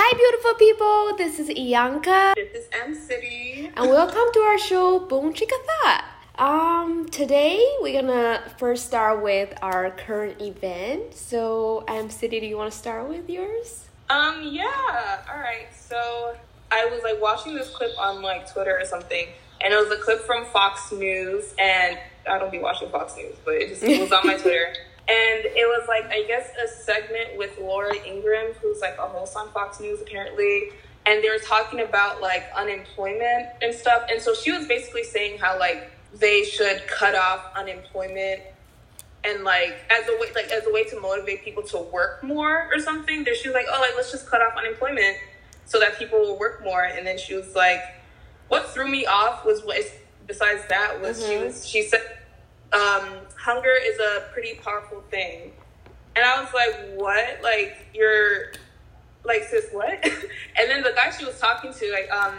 Hi, beautiful people. This is Iyanka. This is M City. And welcome to our show, Boom Chicka Thought. Um, today we're gonna first start with our current event. So, M City, do you want to start with yours? Um, yeah. All right. So I was like watching this clip on like Twitter or something, and it was a clip from Fox News, and I don't be watching Fox News, but it just it was on my Twitter. And it was like, I guess, a segment with Laura Ingraham, who's like a host on Fox News apparently. And they were talking about like unemployment and stuff. And so she was basically saying how like they should cut off unemployment and like as a way like as a way to motivate people to work more or something. There she was like, Oh, like let's just cut off unemployment so that people will work more. And then she was like, What threw me off was what besides that was mm-hmm. she was she said um, hunger is a pretty powerful thing. And I was like, what? Like, you're, like, sis, what? and then the guy she was talking to, like, um,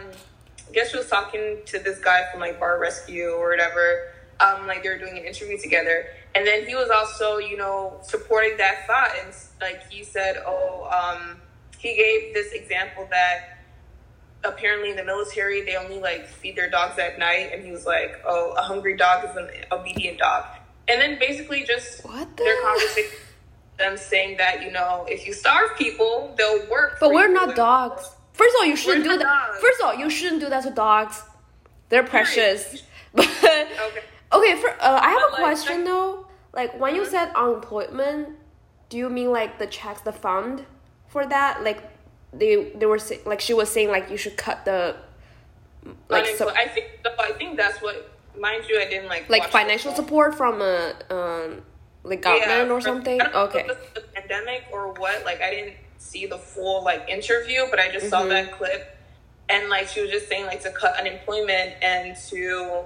I guess she was talking to this guy from, like, Bar Rescue or whatever. Um, like, they were doing an interview together. And then he was also, you know, supporting that thought. And, like, he said, oh, um, he gave this example that apparently in the military they only like feed their dogs at night and he was like oh a hungry dog is an obedient dog and then basically just what the? their conversation them saying that you know if you starve people they'll work but we're not dogs. First of all you shouldn't we're do that. dogs. first of all you shouldn't do that to dogs. They're precious. But okay, okay for, uh, i have but a question like, though. Like when you mm-hmm. said unemployment do you mean like the checks the fund for that? Like they they were say, like she was saying like you should cut the like so, I think I think that's what mind you I didn't like like financial support from a um like government yeah, or something. okay. the pandemic or what? Like I didn't see the full like interview, but I just mm-hmm. saw that clip, and like she was just saying like to cut unemployment and to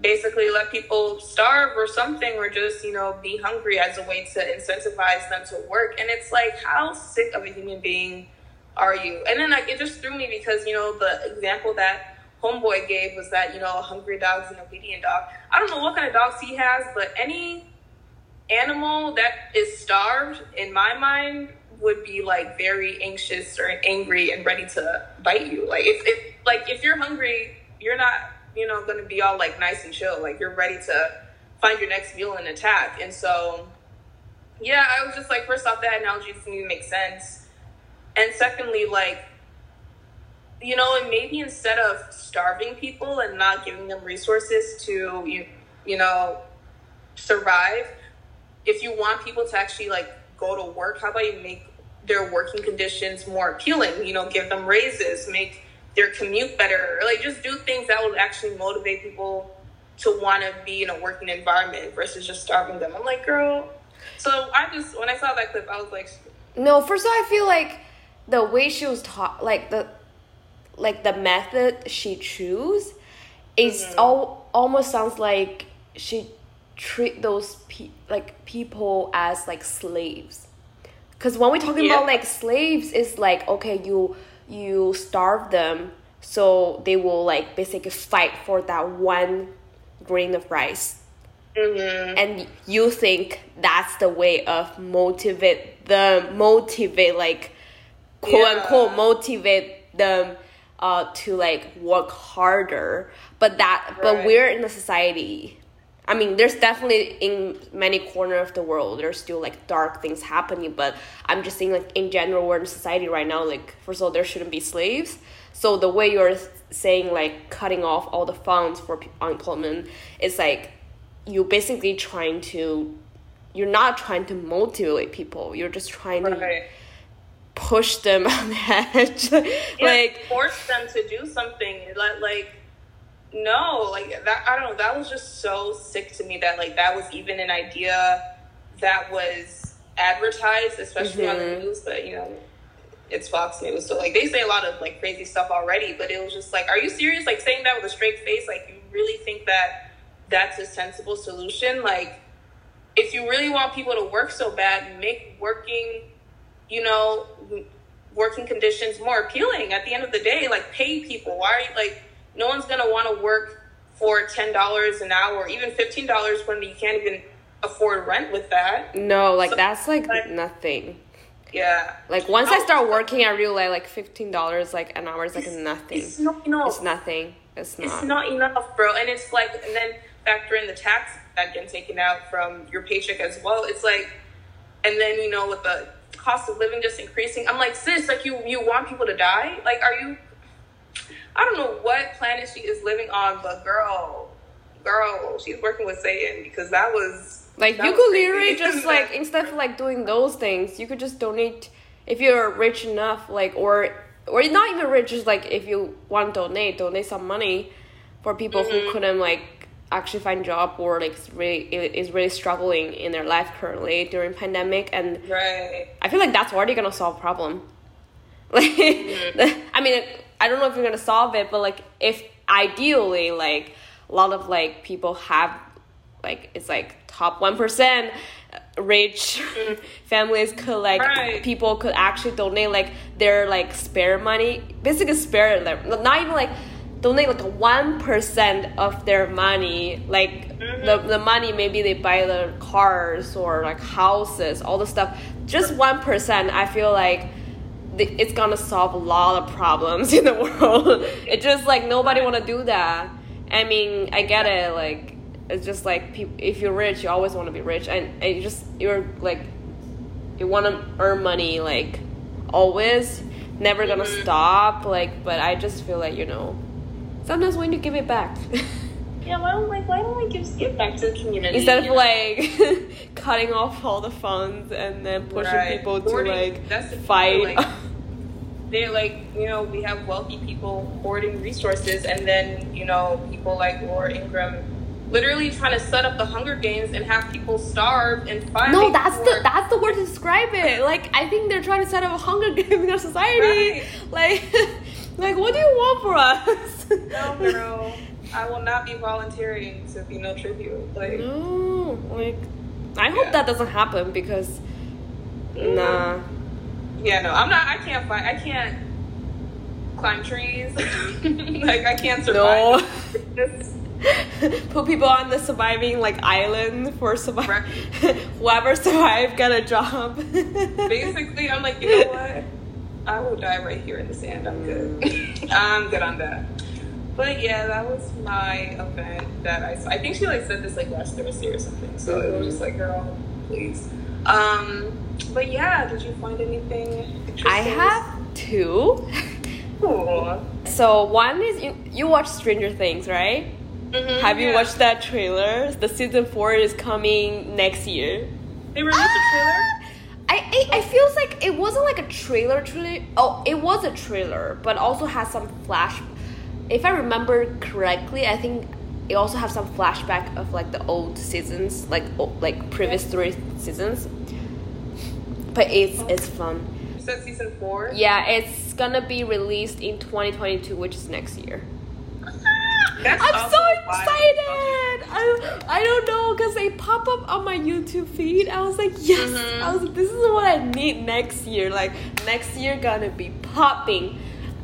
basically let people starve or something or just you know be hungry as a way to incentivize them to work and it's like how sick of a human being are you? And then like it just threw me because you know the example that homeboy gave was that you know a hungry dog's an obedient dog. I don't know what kind of dogs he has, but any animal that is starved, in my mind, would be like very anxious or angry and ready to bite you. Like if, if like if you're hungry, you're not you know going to be all like nice and chill. Like you're ready to find your next meal and attack. And so, yeah, I was just like, first off, that analogy doesn't even make sense and secondly like you know and maybe instead of starving people and not giving them resources to you you know survive if you want people to actually like go to work how about you make their working conditions more appealing? You know give them raises make their commute better. Or like just do things that will actually motivate people to want to be in a working environment versus just starving them. I'm like girl. So i just when i saw that clip i was like no first of all i feel like the way she was taught like the like the method she choose it's mm-hmm. all almost sounds like she treat those pe- like people as like slaves because when we're talking yeah. about like slaves it's like okay you you starve them so they will like basically fight for that one grain of rice mm-hmm. and you think that's the way of motivate the motivate like quote yeah. unquote motivate them uh, to like work harder but that right. but we're in a society i mean there's definitely in many corners of the world there's still like dark things happening but i'm just saying like in general we're in society right now like first of all there shouldn't be slaves so the way you're saying like cutting off all the funds for unemployment is like you're basically trying to you're not trying to motivate people you're just trying right. to push them on the edge like force them to do something like like no like that i don't know that was just so sick to me that like that was even an idea that was advertised especially mm-hmm. on the mm-hmm. news but you know it's fox news so like they say a lot of like crazy stuff already but it was just like are you serious like saying that with a straight face like you really think that that's a sensible solution like if you really want people to work so bad make working you know, working conditions more appealing at the end of the day. Like, pay people. Why are you like, no one's going to want to work for $10 an hour, even $15 when you can't even afford rent with that. No, like, so, that's like, like nothing. Yeah. Like once I start working, I realize like fifteen dollars like an hour is like nothing. It's not enough. It's nothing. It's not. It's not enough, bro. And it's like, and then factor in the tax that getting taken out from your paycheck as well. It's like, and then you know with the cost of living just increasing, I'm like, sis, like you you want people to die? Like, are you? I don't know what planet she is living on, but girl, girl, she's working with Satan because that was Like that you was could crazy. literally just like instead of like doing those things, you could just donate if you're rich enough, like or or not even rich, just like if you want to donate, donate some money for people Mm-hmm. who couldn't like actually find job or like is really is really struggling in their life currently during pandemic and right. I feel like that's already gonna solve problem. Like, Mm-hmm. I mean, I don't know if you're gonna solve it, but like, if ideally, like, a lot of like people have, like, it's like top one percent rich families could like Mm-hmm. Right. people could actually donate like their like spare money, basically spare like not even like donate like one percent of their money, like Mm-hmm. the the money maybe they buy the cars or like houses, all the stuff. Just one percent, I feel like th- it's gonna solve a lot of problems in the world. it's just like nobody want to do that. I mean, I get it. Like it's just like peop if you're rich, you always want to be rich, and, and you just you're like you want to earn money like always, never gonna Mhm. stop. Like, but I just feel like you know, sometimes need to give it back. Yeah, why don't like why don't we give back to the community Instead of like cutting off all the funds and then pushing Right. people to like that's the fight. like- they're like you know we have wealthy people hoarding resources and then you know people like laura ingraham literally trying to set up the hunger games and have people starve and fight no, that's the that's the word to describe it. Like I think they're trying to set up a hunger game in our society. Right. Like, like what do you want for us? No girl i will not be volunteering to be no tribute like No, like I hope Yeah. that doesn't happen because mm. nah. yeah no i'm not i can't fight i can't climb trees like i can't survive Just- Put people on the surviving like island for survive. Right. Whoever survived got a job. basically i'm like you know what i will die right here in the sand i'm good mm. i'm good on that but yeah that was my event that i saw i think she like said this like last thursday or something so it was just like girl please um but yeah did you find anything interesting? I have two. Cool. So one is you, you watch Stranger Things, right? Mhm, Have you yeah. watched that trailer? The season four is coming next year. they released a trailer I, I I feels like it wasn't like a trailer trailer. Oh, it was a trailer, but also has some flash. If I remember correctly, I think it also has some flashback of like the old seasons, like like previous three seasons. But it's it's fun. you said season four Yeah, it's gonna be released in 2022, which is next year. That's I'm so excited! I, I don't know because they pop up on my YouTube feed. I was like, yes! Mhm. I was like, this is what I need next year. Like, next year gonna be popping.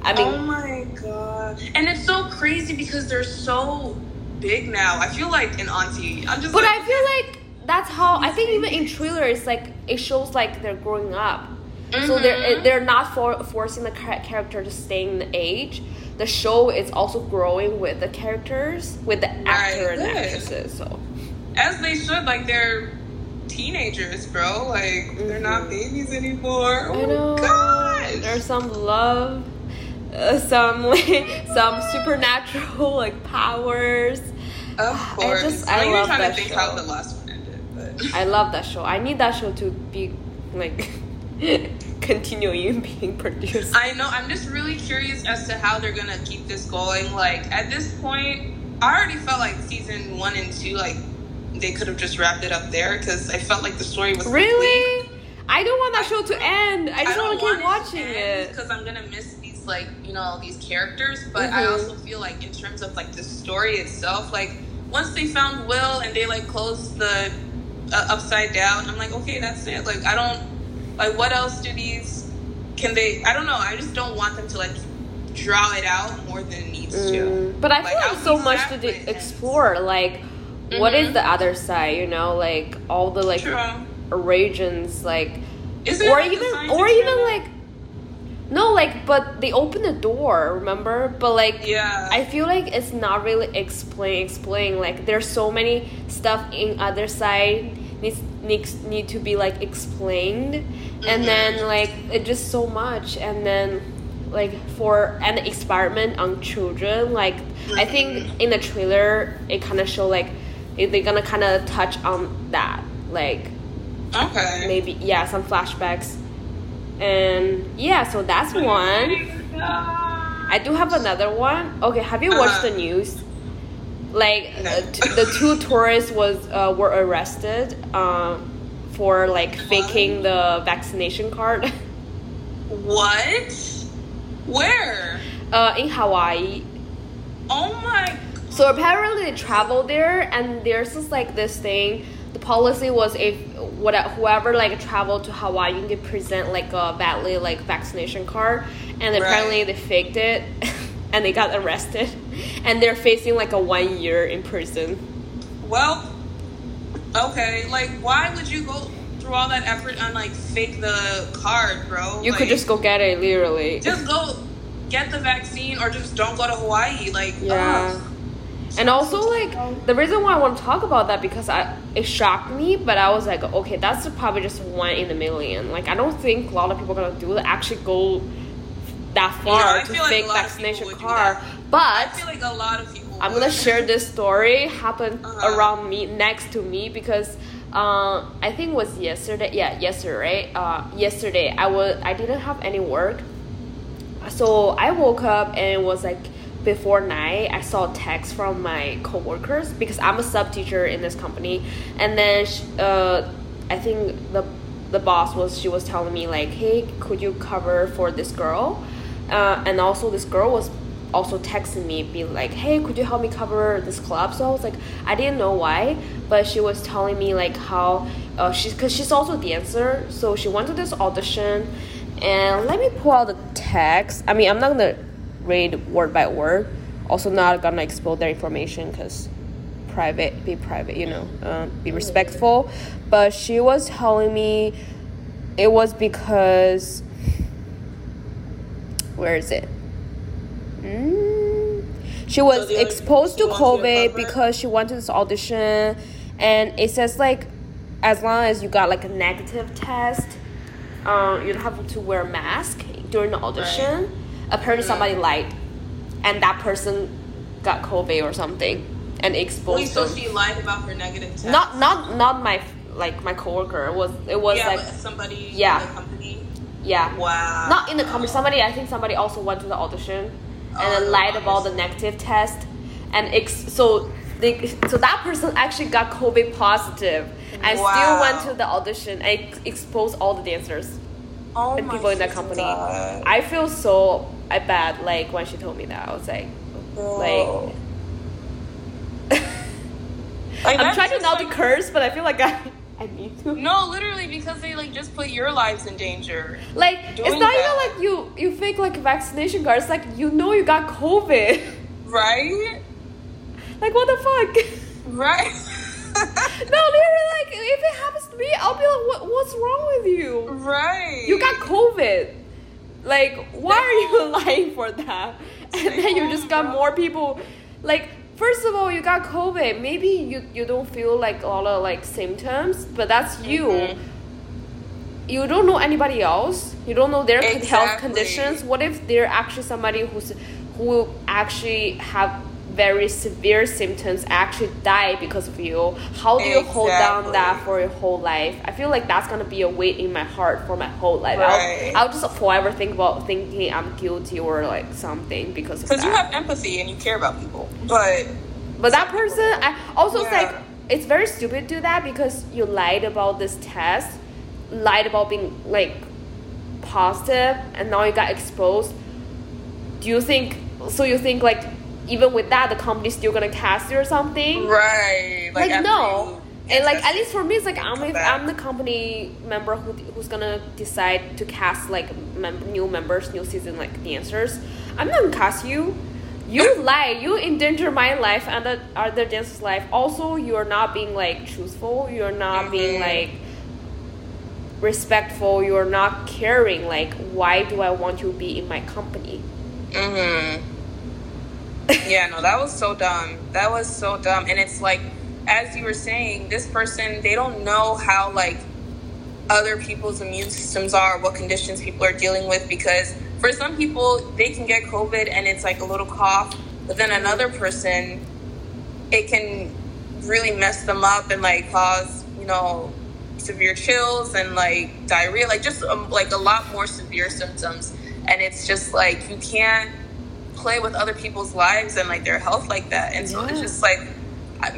I mean, oh my god. And it's so crazy because they're so big now. I feel like an auntie. I'm just but like, I feel like that's how, I think even in trailers, like, it shows like they're growing up. So they're, Mhm. they're not for, forcing the character to stay in the age. The show is also growing with the characters, with the actor and good. actresses. So as they should, like they're teenagers, bro. Like they're not Mhm. babies anymore. Oh I know. gosh. There's some love, uh, some some supernatural like powers. of course. just- I'm I even love trying that to think show. how the last one ended, but I love that show. I need that show to be like continuing being produced. I know. I'm just really curious as to how they're gonna keep this going. Like at this point, I already felt like season one and two, like they could have just wrapped it up there because I felt like the story was really? I don't want that show to end. I just want to keep watching it. because I'm gonna miss these like you know these characters. But I Mhm. also feel like in terms of like the story itself, like once they found Will and they like closed the uh, upside down, I'm like okay, that's it. Like I don't like what else do these can they? I don't know. I just don't want them to like draw it out more than it needs to. Mm, But I Like, feel I like so much to de- explore. Like, what is Mhm. the other side? You know, like all the like True. regions, like Is or like even or even like no like but they open the door remember but like Yeah. i feel like it's not really explain explain like there's so many stuff in other side needs needs need to be like explained and then Mm-hmm. like it just so much and then like for an experiment on children like i think Mm-hmm. in the trailer it kind of show like they're gonna kind of touch on that like okay. maybe yeah some flashbacks and yeah so that's one i do have another one okay have you watched Uh-huh. the news like No. uh, t- the two tourists was uh, were arrested um, for like faking the vaccination card What? Where? uh, in hawaii Oh my. So apparently they traveled there, and there's just like this thing. Policy was if what whoever like traveled to Hawaii, you can present like a badly like vaccination card, and apparently Right. they faked it, and they got arrested, and they're facing like a one year in prison. Well. Okay. Like, why would you go through all that effort and like fake the card, bro? You could just go get it, literally. just go get the vaccine or just don't go to Hawaii. Like, Yeah. ugh. And also, like the reason why I want to talk about that because I it shocked me, but I was like, okay, that's probably just one in a million. Like I don't think a lot of people are gonna do that. Actually, go that far I to like fake vaccination card. that. I But feel like a lot of people. I'm would. gonna share this story happened Uh-huh. around me next to me because uh, I think it was yesterday. Yeah, yesterday. Uh, yesterday I was I didn't have any work, so I woke up and it was like before night. I saw a text from my coworkers because I'm a sub teacher in this company, and then sh uh, I think the the boss was she was telling me like, hey, could you cover for this girl? Uh, and also this girl was also texting me be like hey could you help me cover this club so i was like i didn't know why but she was telling me like how uh, she's because she's also a dancer so she went to this audition and let me pull out the text i mean i'm not gonna read word by word also not gonna expose their information because private be private you know um, be respectful but she was telling me it was because where is it Mm. She was other- exposed to you to COVID because she went to this audition, and it says like, as long as you got like a negative test, um, you don't have to wear a mask during the audition. Apparently, somebody lied, and that person got COVID or something, and exposed Wait, so she lied about her negative test. Not not not my like my coworker. It was it was yeah, like somebody Yeah. in the company. yeah. Wow. not in the company. Somebody, I think somebody also went to the audition and Oh, then lied about the negative test, and ex- so they, so that person actually got COVID positive and still went to the audition and ex- exposed all the dancers oh and people in that company. God. I feel so I bad like when she told me that. I was like, Bro. like Like, I'm trying to just not to like- curse, but I feel like I I need to. No, literally because they like just put your lives in danger. Like it's not that. even like you you fake like vaccination cards like you know you got COVID. Right? like what the fuck. Right? no, literally, like if it happens to me, I'll be like, what, what's wrong with you? right. You got COVID. Like, why are you lying for that? And then you just got more people. Like, first of all, you got COVID. Maybe you you don't feel like a lot of like symptoms, but that's you. Mhm. You don't know anybody else. You don't know their con- health conditions. What if they're actually somebody who's who actually have very severe symptoms actually die because of you how do you hold down that for your whole life i feel like that's gonna be a weight in my heart for my whole life Right. I'll, I'll just forever think about thinking i'm guilty or like something because of Because you have empathy and you care about people. But but that person i also Yeah. like it's very stupid to do that because you lied about this test lied about being like positive and now you got exposed do you think so you think like even with that the company's still gonna cast you or something right. like, after no and like at least for me it's like i'm if i'm the company member who, who's gonna decide to cast like mem- new members new season like dancers i'm not gonna cast you you lie you endanger my life and the other dancers life also you're not being like truthful you're not being Mhm. like respectful. You're not caring. Like, why do I want you to be in my company? Mm-hmm. Yeah, no, that was so dumb. That was so dumb. And it's like, as you were saying, this person, they don't know how, like, other people's immune systems are, what conditions people are dealing with, because for some people, they can get COVID and it's like a little cough, but then another person, it can really mess them up and like cause, you know, severe chills and like diarrhea, like just um, like a lot more severe symptoms. And it's just like you can't play with other people's lives and like their health like that. And so yeah. it's just like,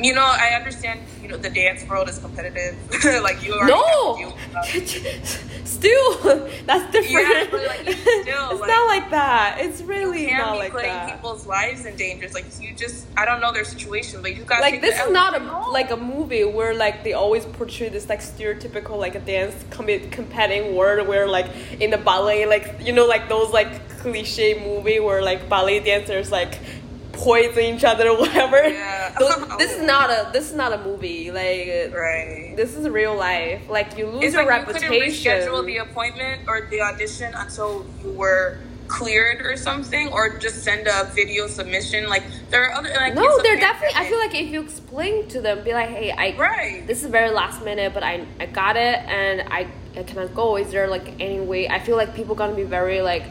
you know, I understand. You know, the dance world is competitive. like you are. No. Uh, still, that's different. Yeah, like, still, it's like, not like that. It's really you can't not be like putting that. people's lives in danger. Like you just, I don't know their situation, but you got like this is not a like a movie where like they always portray this like stereotypical like a dance com- competing world where like in the ballet like you know like those like cliche movie where like ballet dancers like poison each other or whatever. Yeah. this is not a this is not a movie. Like right. This is real life. Like you lose it's your like reputation. You couldn't reschedule the appointment or the audition until you were cleared or something, or just send a video submission. Like there are other like no, they're definitely. I feel like if you explain to them, be like, hey, I right. This is very last minute, but I I got it and I I cannot go. Is there like any way? I feel like people gonna be very like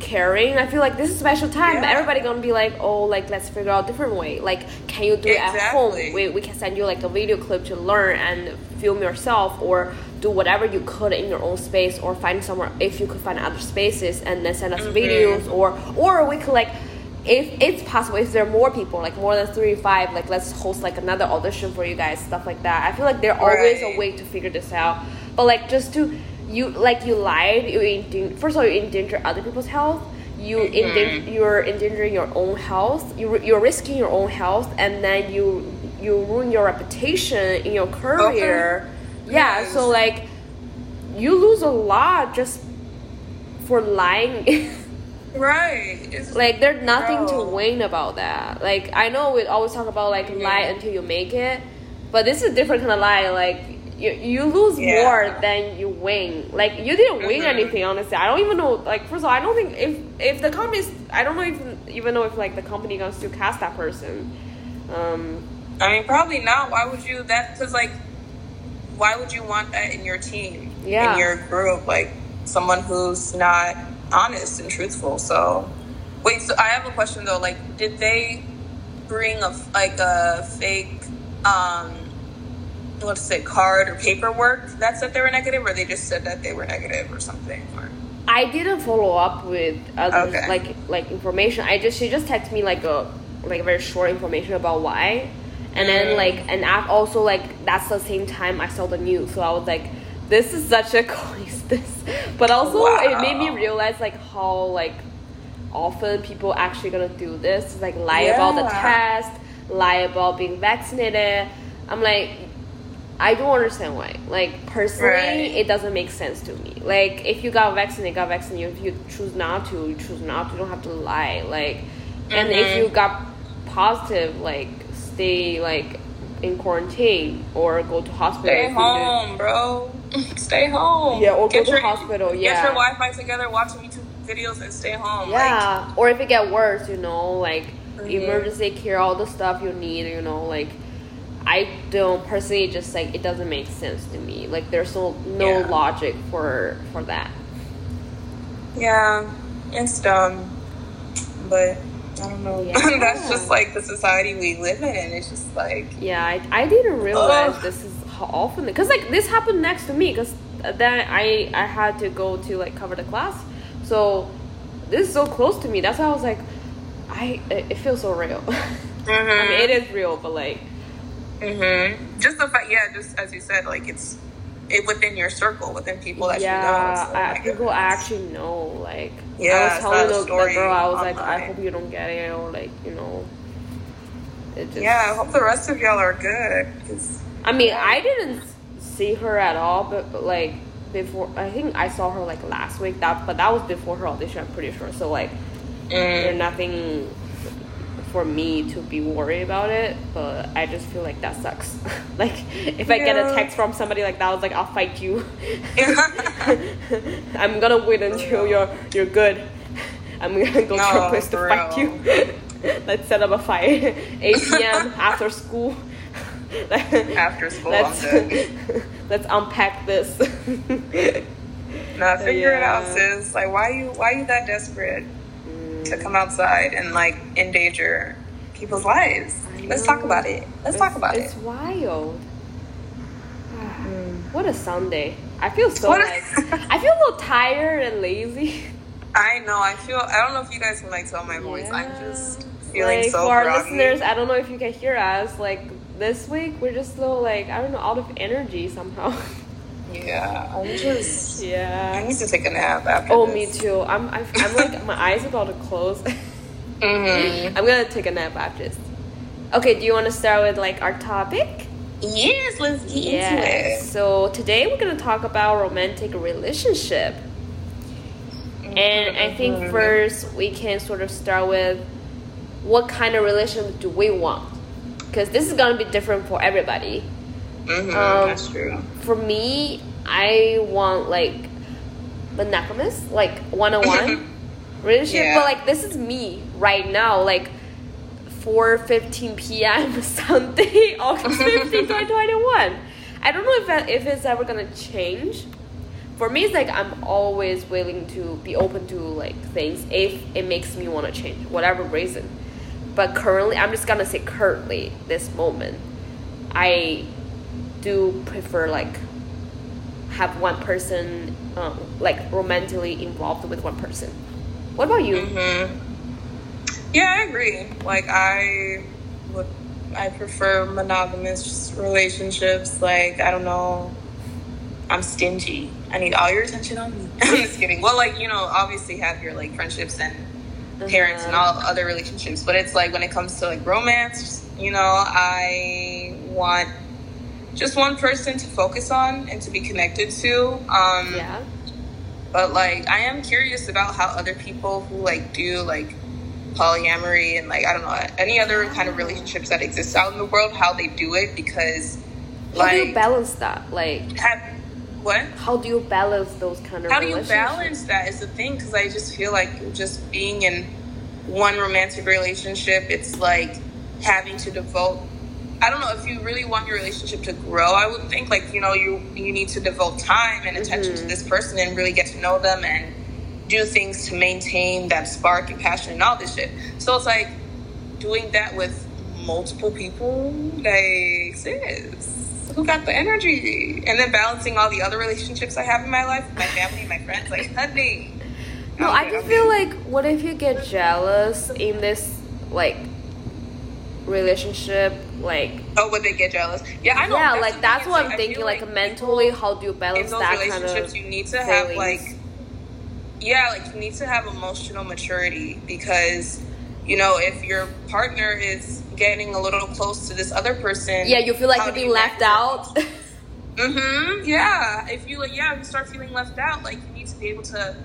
caring. I feel like this is special time. Yeah. Everybody gonna be like, oh, like let's figure out a different way. Like, can you do exactly. it at home? We, we can send you like a video clip to learn and film yourself, or do whatever you could in your own space, or find somewhere if you could find other spaces and then send us mm-hmm. videos, or or we could like. If it's possible, if there are more people, like more than three, five, like let's host like another audition for you guys, stuff like that. I feel like there's right. always a way to figure this out. But like just to you like you lied you endanger, first of all you endanger other people's health you mm-hmm. endanger, you're endangering your own health you, you're risking your own health and then you you ruin your reputation in your career okay. yeah yes. so like you lose a lot just for lying right it's, like there's nothing bro. to win about that like i know we always talk about like mm-hmm. lie until you make it but this is a different kind of lie like you, you lose yeah. more than you win. Like you didn't win mm-hmm. anything, honestly. I don't even know. Like first of all, I don't think if if the company, I don't know even even know if like the company gonna cast that person. Um, I mean, probably not. Why would you? That because like, why would you want that in your team? Yeah. In your group, like someone who's not honest and truthful. So, wait. So I have a question though. Like, did they bring a like a fake? um what to say card or paperwork that said they were negative, or they just said that they were negative or something? Or I didn't follow up with other okay. like like information. I just she just texted me like a like very short information about why, and then mm-hmm. like and also like that's the same time I saw the news, so I was like, this is such a coincidence. But also wow. it made me realize like how like often people actually gonna do this, like lie yeah. about the test, lie about being vaccinated. I'm like I don't understand why. Like personally, right. it doesn't make sense to me. Like if you got vaccinated, got vaccinated. If you choose not to, you choose not to. You don't have to lie. Like, mm-hmm. and if you mm-hmm. got positive, like stay like in quarantine or go to hospital. Stay home, bro. stay home. Yeah, or get go your, to hospital. Yeah, get your Wi-Fi together, watch YouTube videos, and stay home. Yeah, like, or if it get worse, you know, like mm-hmm. emergency care, all the stuff you need. You know, like I don't personally just like it doesn't make sense to me. Like there's no no yeah. logic for for that. Yeah, it's dumb, but I don't know. Yeah. That's just like the society we live in. It's just like yeah, I, I didn't realize ugh. this is how often because like this happened next to me because then I I had to go to like cover the class, so this is so close to me. That's why I was like, I it, feels so real. Mm-hmm. I mean, it is real, but like Mm-hmm. Just the fact, yeah, just as you said, like it's it within your circle, within people that yeah, you know. So, I, people goodness. actually know. Like, yeah, I was telling the, the, girl, I was online. like, I hope you don't get it, or like, you know. It just, yeah, I hope the rest of y'all are good. Cause, I mean, I didn't see her at all, but, but like before, I think I saw her like last week. That, but that was before her audition. I'm pretty sure. So like, mm. there's nothing for me to be worried about it, but I just feel like that sucks. like if I get a text from somebody like that, I was like, I'll fight you. I'm gonna wait until you're you're good. I'm gonna go to a place to fight real. you. Let's set up a fight. 8 p.m. after school. After school, let's, let's unpack this. Nah, figure it out, sis. Like, why you why you that desperate to come outside and like endanger people's lives? Let's talk about it. Let's It's- talk about it's it. It's wild. Hmm. What a Sunday. I feel so What a- like I feel a little tired and lazy. I know. I feel. I don't know if you guys can like tell my voice. I'm just feeling like so for our groggy. listeners, I don't know if you can hear us. Like this week, we're just a little like I don't know, out of energy somehow. Yeah, I'm just. Yeah. I need to take a nap after. Oh, this. me too. I'm. I'm, I'm like my eyes about to close. Mhm. I'm gonna take a nap after this. Okay, do you want to start with like our topic? Yes, let's get into it. So today we're gonna talk about romantic relationship. And I think first we can sort of start with what kind of relationship do we want? Because this is gonna be different for everybody. Mhm, Um, that's true. For me, I want like monogamous, like one on one relationship. Yeah. But like this is me right now, like 4:15 p.m. Sunday, August 15, 2021. I don't know if that, if it's ever gonna change. For me, it's like I'm always willing to be open to like things if it makes me want to change, whatever reason. But currently, I'm just gonna say currently, this moment, I do prefer like have one person um, like romantically involved with one person. What about you? hmm Yeah, I agree. Like I would, I prefer monogamous relationships. Like I don't know, I'm stingy. I need all your attention on me. I'm just kidding. Well, like you know, obviously have your like friendships and parents and Uh-huh. all other relationships, but it's like when it comes to like romance, you know, I want just one person to focus on and to be connected to. Um, Yeah. but like I am curious about how other people who like do like polyamory and like I don't know any other kind of relationships that exist out in the world how they do it because like How do you balance that? Like, have what how do you balance those kind of how do you balance that is the thing because I just feel like just being in one romantic relationship it's like having to devote I don't know if you really want your relationship to grow. I would think like you know you you need to devote time and attention to Mhm. this person and really get to know them and do things to maintain that spark and passion and all this shit. So it's like doing that with multiple people. Like sis, who got the energy? And then balancing all the other relationships I have in my life, my family, my friends. Like honey. No, I just feel like what if you get jealous in this like relationship? Like, Oh, would they get jealous? Yeah, I know. yeah, the like that's what like, I'm thinking. feel Like, mentally, how do you in balance those that kind relationships of? you need to have like yeah like you need to have emotional maturity because you know if your partner is getting a little close to this other person Yeah, you feel like you're being left out. mm-hmm yeah if you like yeah if you start feeling left out like you need to be able to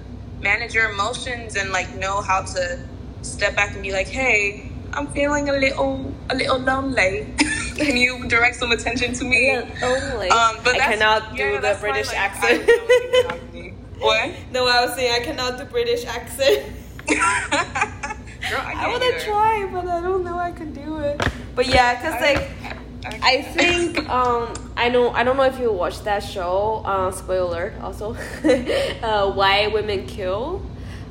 manage your emotions and like know how to step back and be like hey i'm feeling a little a little lonely can you direct some attention to me yeah, only. um, but I cannot yeah, do the that's why, British like, accent. I don't do monogamy. what? no, I was saying I cannot do British accent. Girl, I I, want to try, but I don't know I can do it. But yeah, cause like I think um I know I don't know if you watched that show. Uh, spoiler alert also. uh, Why Women Kill.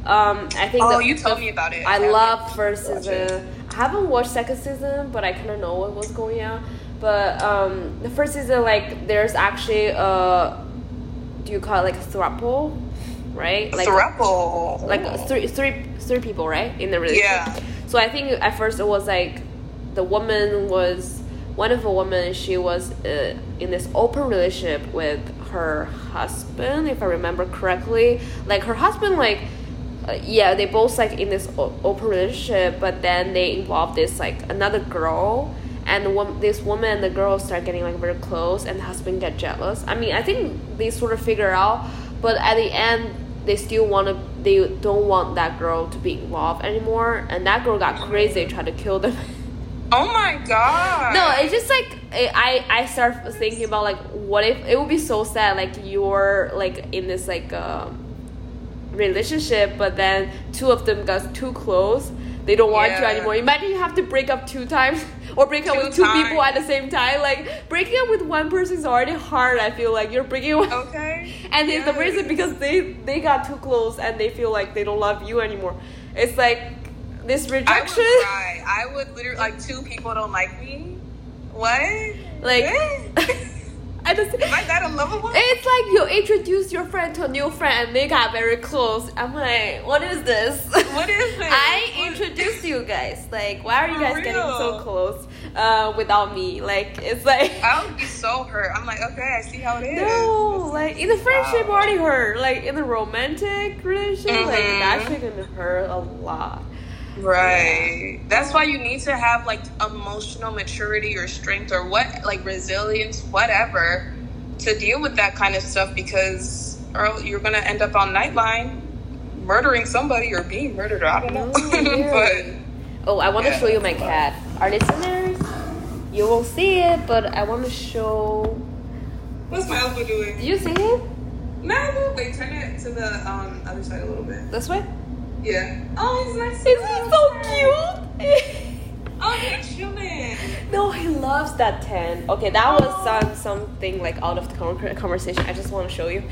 Um, I think. Oh, the- you told the- me about it. I haven't love first season. I haven't watched second season, but I kind of know what was going on. But um, the first season, like, there's actually a. Do you call it like a throuple, right? Like Thruple. like three three three people right in the relationship Yeah. so i think at first it was like the woman was one of the women she was uh, in this open relationship with her husband if i remember correctly like her husband like uh, yeah they both like in this open relationship but then they involve this like another girl and this woman and the girl start getting like very close and the husband get jealous i mean i think they sort of figure out but at the end they still want to they don't want that girl to be involved anymore, and that girl got crazy, tried to kill them. Oh my god. No, it's just like I I start thinking about like what if it would be so sad like you're like in this like um, relationship, but then two of them got too close. They don't want you anymore. Imagine you have to break up two times or break up Two with two people at the same time. Like breaking up with one person is already hard. I feel like you're breaking up. Okay. And it's the reason because they they got too close and they feel like they don't love you anymore. It's like this rejection. I would. I would literally like two people don't like me. What? Like? I just Am I that unlovable? It's like you introduce your friend to a new friend and they got very close. I'm like, what is this? What is this? I What- introduced you guys. Like, why are you guys getting so close uh, without me? Like, it's like. I would be so hurt. I'm like, okay, I see how it is. No, like in the friendship Wow. already hurt. Like in the romantic relationship, like Mhm. that shit gonna hurt a lot. Right. That's why you need to have like emotional maturity or strength or what, like resilience, whatever, to deal with that kind of stuff because or you're gonna end up on Nightline murdering somebody or being murdered. Or I don't know. No, really. Oh, I want to Yeah, show you my cat. Our listeners, you won't see it, but I want to show. what's my elbow doing? you see it? No, wait, turn it to the um, other side a little bit. This way? Yeah. Oh, he's nice. Isn't he so cute? Oh, he's chilling. no, he loves that tent. Okay, that was some something like out of the con- conversation. I just want to show you.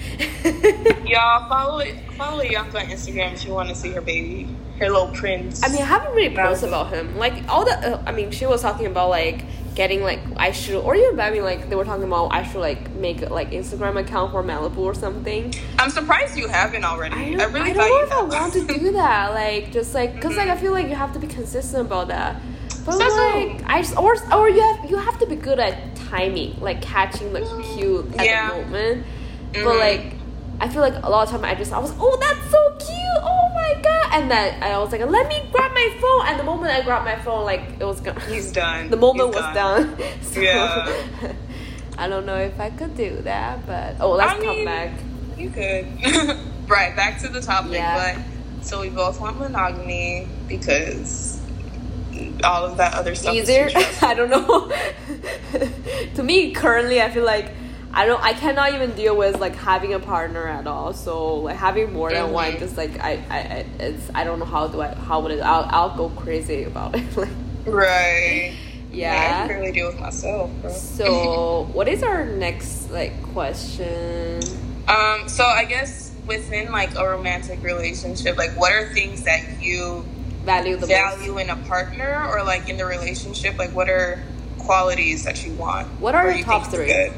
Y'all follow follow Yaka on Instagram if you want to see her baby, her little prince. I mean, I haven't really posted about him. Like all the, uh, I mean, she was talking about like getting like I should, or even I mean, like they were talking about I should like make like Instagram account for Malibu or something. I'm surprised you haven't already. I I, really I don't know if I want to do that. Like just like, cause like I feel like you have to be consistent about that. But So- like I just, or or you have you have to be good at timing, like catching the cute at Yeah. the moment. But Mhm. like. I feel like a lot of time I just I was oh that's so cute oh my god and then I was like let me grab my phone and the moment I grabbed my phone like it was gone He's done. the moment He's was done, so Yeah. I don't know if I could do that but oh let's I come mean, back You could. right, back to the topic. Yeah. But so we both want monogamy because all of that other stuff. easier. I don't know to me currently I feel like I don't I cannot even deal with like having a partner at all so like having more than one Mhm. just like I, I I- it's I don't know how do I how would it I'll, I'll go crazy about it like right. I yeah can barely deal with myself. Bro. so what is our next like question Um, so I guess within like a romantic relationship, like what are things that you value the most value in a partner or like in the relationship? Like what are qualities that you want? What are your you top three? good?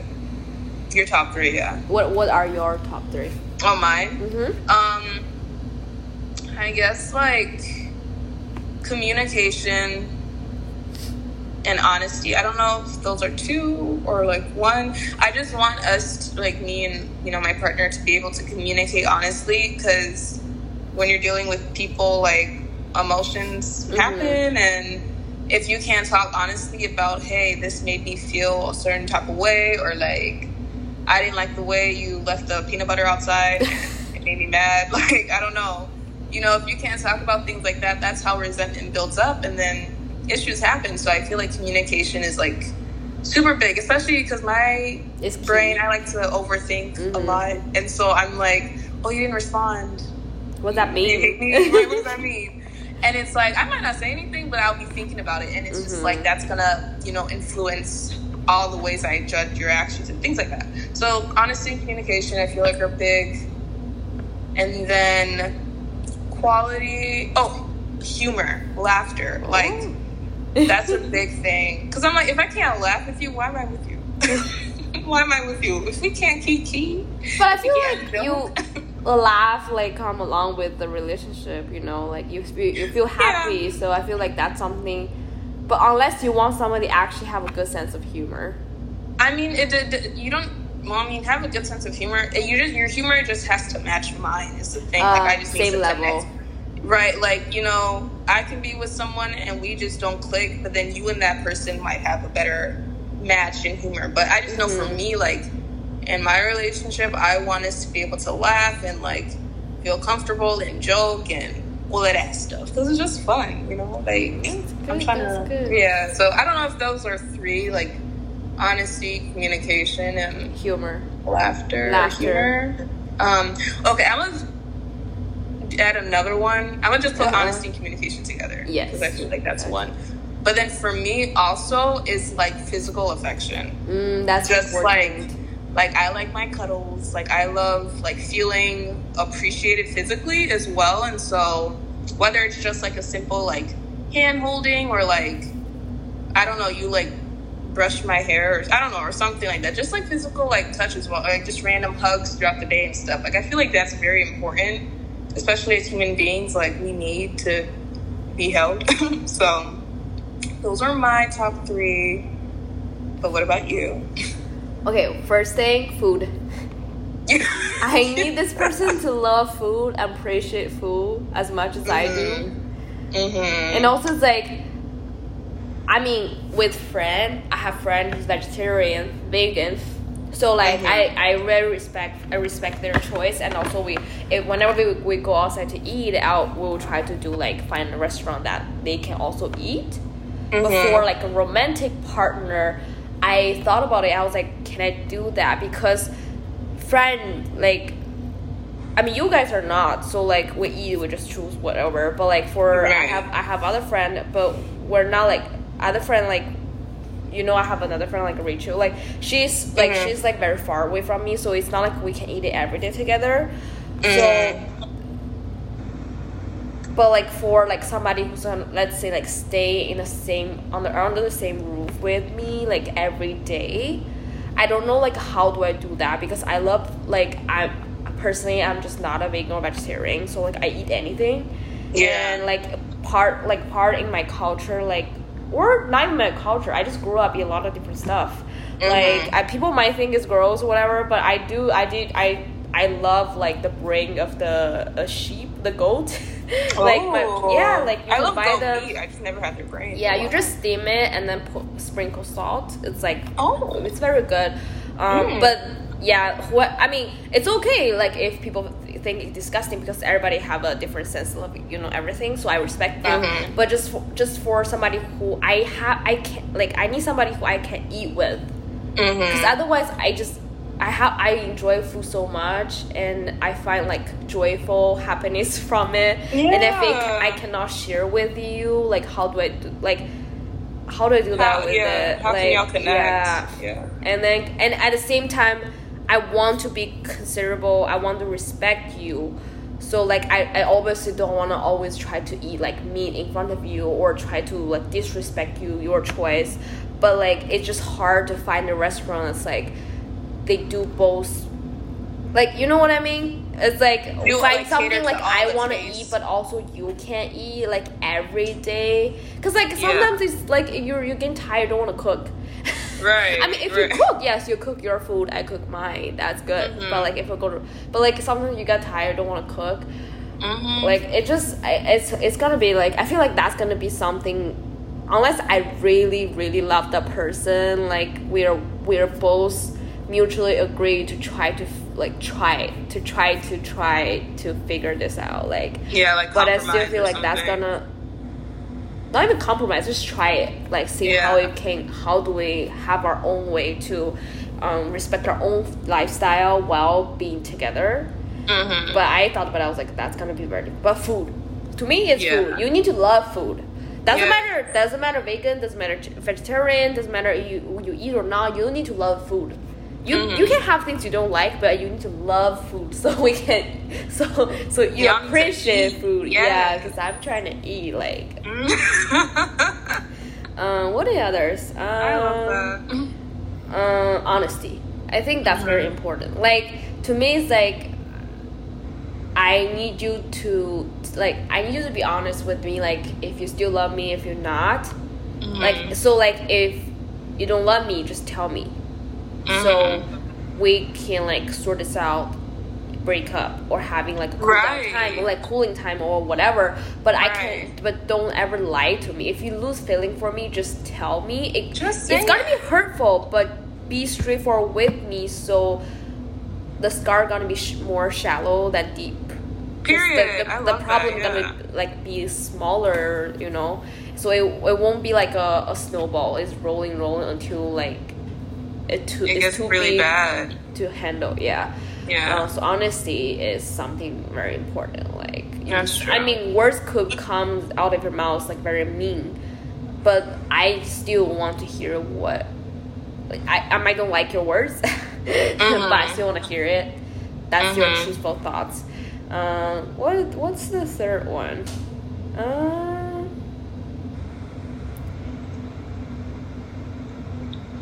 Your top three, yeah. what what are your top three Oh, mine. mm-hmm. Um, I guess like communication and honesty. I don't know if those are two or like one. I just want us, to, like me and you know my partner, to be able to communicate honestly because when you're dealing with people, like emotions Mhm. happen and. If you can't talk honestly about, hey, this made me feel a certain type of way, or like, I didn't like the way you left the peanut butter outside. it made me mad. Like, I don't know. You know, if you can't talk about things like that, that's how resentment builds up and then issues happen. So I feel like communication is like super big, especially because my It's brain, I like to overthink a Mhm. lot. And so I'm like, oh, you didn't respond. What does that You hate me? mean? What does that mean? And it's like, I might not say anything, but I'll be thinking about it. And it's just Mhm. like, that's gonna, you know, influence all the ways I judge your actions and things like that. So, honesty and communication, I feel like are big. And then quality, oh, humor, laughter. Like, that's a big thing. Because I'm like, if I can't laugh with you, why am I with you? why am I with you? If we can't keep key, But I feel like don't. you laugh like come along with the relationship. You know, like you feel, you feel happy. So I feel like that's something. But unless you want somebody to actually have a good sense of humor. I mean, it, it, you don't. Well, I mean, have a good sense of humor. You just your humor just has to match mine. Is the thing. like Uh, I just need same level. connect. Right, like you know, I can be with someone and we just don't click, but then you and that person might have a better match in humor. But I just know for Mhm. me, like in my relationship, I want us to be able to laugh and like feel comfortable and joke and all of that stuff because it's just fun, you know. Like That's I'm trying to, good. yeah. So I don't know if those are three like honesty, communication, and Humor. laughter. Laughter. humor. Um. Okay, I'm gonna add another one. I'm gonna just put Uh-huh. honesty and communication together. Yes. because I feel like that's Gotcha. one. But then for me also is like physical affection Mm, that's just important. like like I like my cuddles. Like I love like feeling appreciated physically as well. And so whether it's just like a simple like hand holding or like I don't know, you like brush my hair or I don't know, or something like that. Just like physical like touch as well. Like just random hugs throughout the day and stuff. Like I feel like that's very important. Especially as human beings, like we need to be held. so those are my top three. But what about you? Okay, first thing, food. I need this person to love food, appreciate food as much as I do. Mm-hmm. And also, it's like, I mean, with friend, I have friend who's vegetarian, vegan. So like, Mhm. I I really respect I respect their choice, and also we if whenever we, we go outside to eat out, we'll try to do like find a restaurant that they can also eat. But Mhm. for like a romantic partner, I thought about it. I was like, can I do that? Because friend like I mean, you guys are not. So like, we eat, we just choose whatever. But like for I have I have other friend, but we're not like other friend like. You know, I have another friend like Rachel. Like she's like Mhm. she's like very far away from me, so it's not like we can eat it every day together. Mm. So, but like for like somebody who's on, let's say like stay in the same on the under the same roof with me like every day, I don't know like how do I do that because I love like I'm personally I'm just not a vegan or vegetarian, so like I eat anything. Yeah. And like part like part in my culture like or not even my culture. I just grew up eat a lot of different stuff. Mm-hmm. Like I, people might think it's gross or whatever, but I do. I did. I I love like the brain of the a sheep, the goat. like my yeah, like you Oh. I love buy them. meat. I just never had their brain. Yeah, you just steam it and then put sprinkle salt. It's like Oh. it's very good. Um, Mm. But yeah, what I mean, it's okay. Like if people think it's disgusting because everybody have a different sense of you know everything. So I respect that. Mhm. But just for, just for somebody who I have, I can like I need somebody who I can eat with Mm-hmm. because otherwise I just I have I enjoy food so much and I find like joyful happiness from it Yeah. and I think I cannot share with you like how do I do like how do I do that with yeah. it How like can y'all connect? yeah Yeah. and then and at the same time I want to be considerable I want to respect you so like I, I obviously don't want to always try to eat like meat in front of you or try to like disrespect you your choice but like it's just hard to find a restaurant that's like they do both like you know what I mean it's like You, find like, something like I want to eat but also you can't eat like every day because like sometimes it's like you're you're getting tired don't want to cook Right. I mean, if right. you cook, yes, you cook your food. I cook mine. That's good. Mhm. But like, if I go to, but like sometimes you get tired, don't want to cook. Mhm. Like it just, it's it's gonna be like I feel like that's gonna be something, unless I really really love the person. Like we're we're both mutually agree to try to like try to try to try to figure this out. Like, yeah, like but I still feel like that's gonna not even compromise just try it like see Yeah. how it can how do we have our own way to um, respect our own lifestyle while being together Mhm. but i thought about it i was like that's gonna be very but food to me it's Yeah. food you need to love food doesn't Yeah. matter doesn't matter vegan doesn't matter vegetarian doesn't matter you you eat or not you need to love food you, Mhm. you can have things you don't like, but you need to love food so we can so so you to appreciate food. Yeah. Yeah, because I'm trying to eat like Mm. um what are the others? Um, I love that. uh, honesty. I think that's very Mm-hmm. important. Like to me, it's like I need you to like I need you to be honest with me. Like if you still love me, if you're not, Mm-hmm. like so like if you don't love me, just tell me, so Mm-hmm. we can like sort this out. Break up or having like a cool Right. down time or like cooling time or whatever. But I Right. can but don't ever lie to me. If you lose feeling for me, just tell me. It, Just it's gonna it. be hurtful, but be straightforward with me so the scar gonna be sh- more shallow than deep Period. The, I the, the problem that, yeah. gonna like be smaller, you know. So it, it won't be like a, a snowball. It's rolling, rolling until like it too It it's gets too really big bad. to handle. Yeah. Yeah. Uh, so honesty is something very important. Like you- That's true. I mean, words could come out of your mouth like very mean, but I still want to hear what. Like, I I might don't like your words, but I still want to hear it. That's your Mhm. truthful thoughts. Uh, what what's the third one? Uh,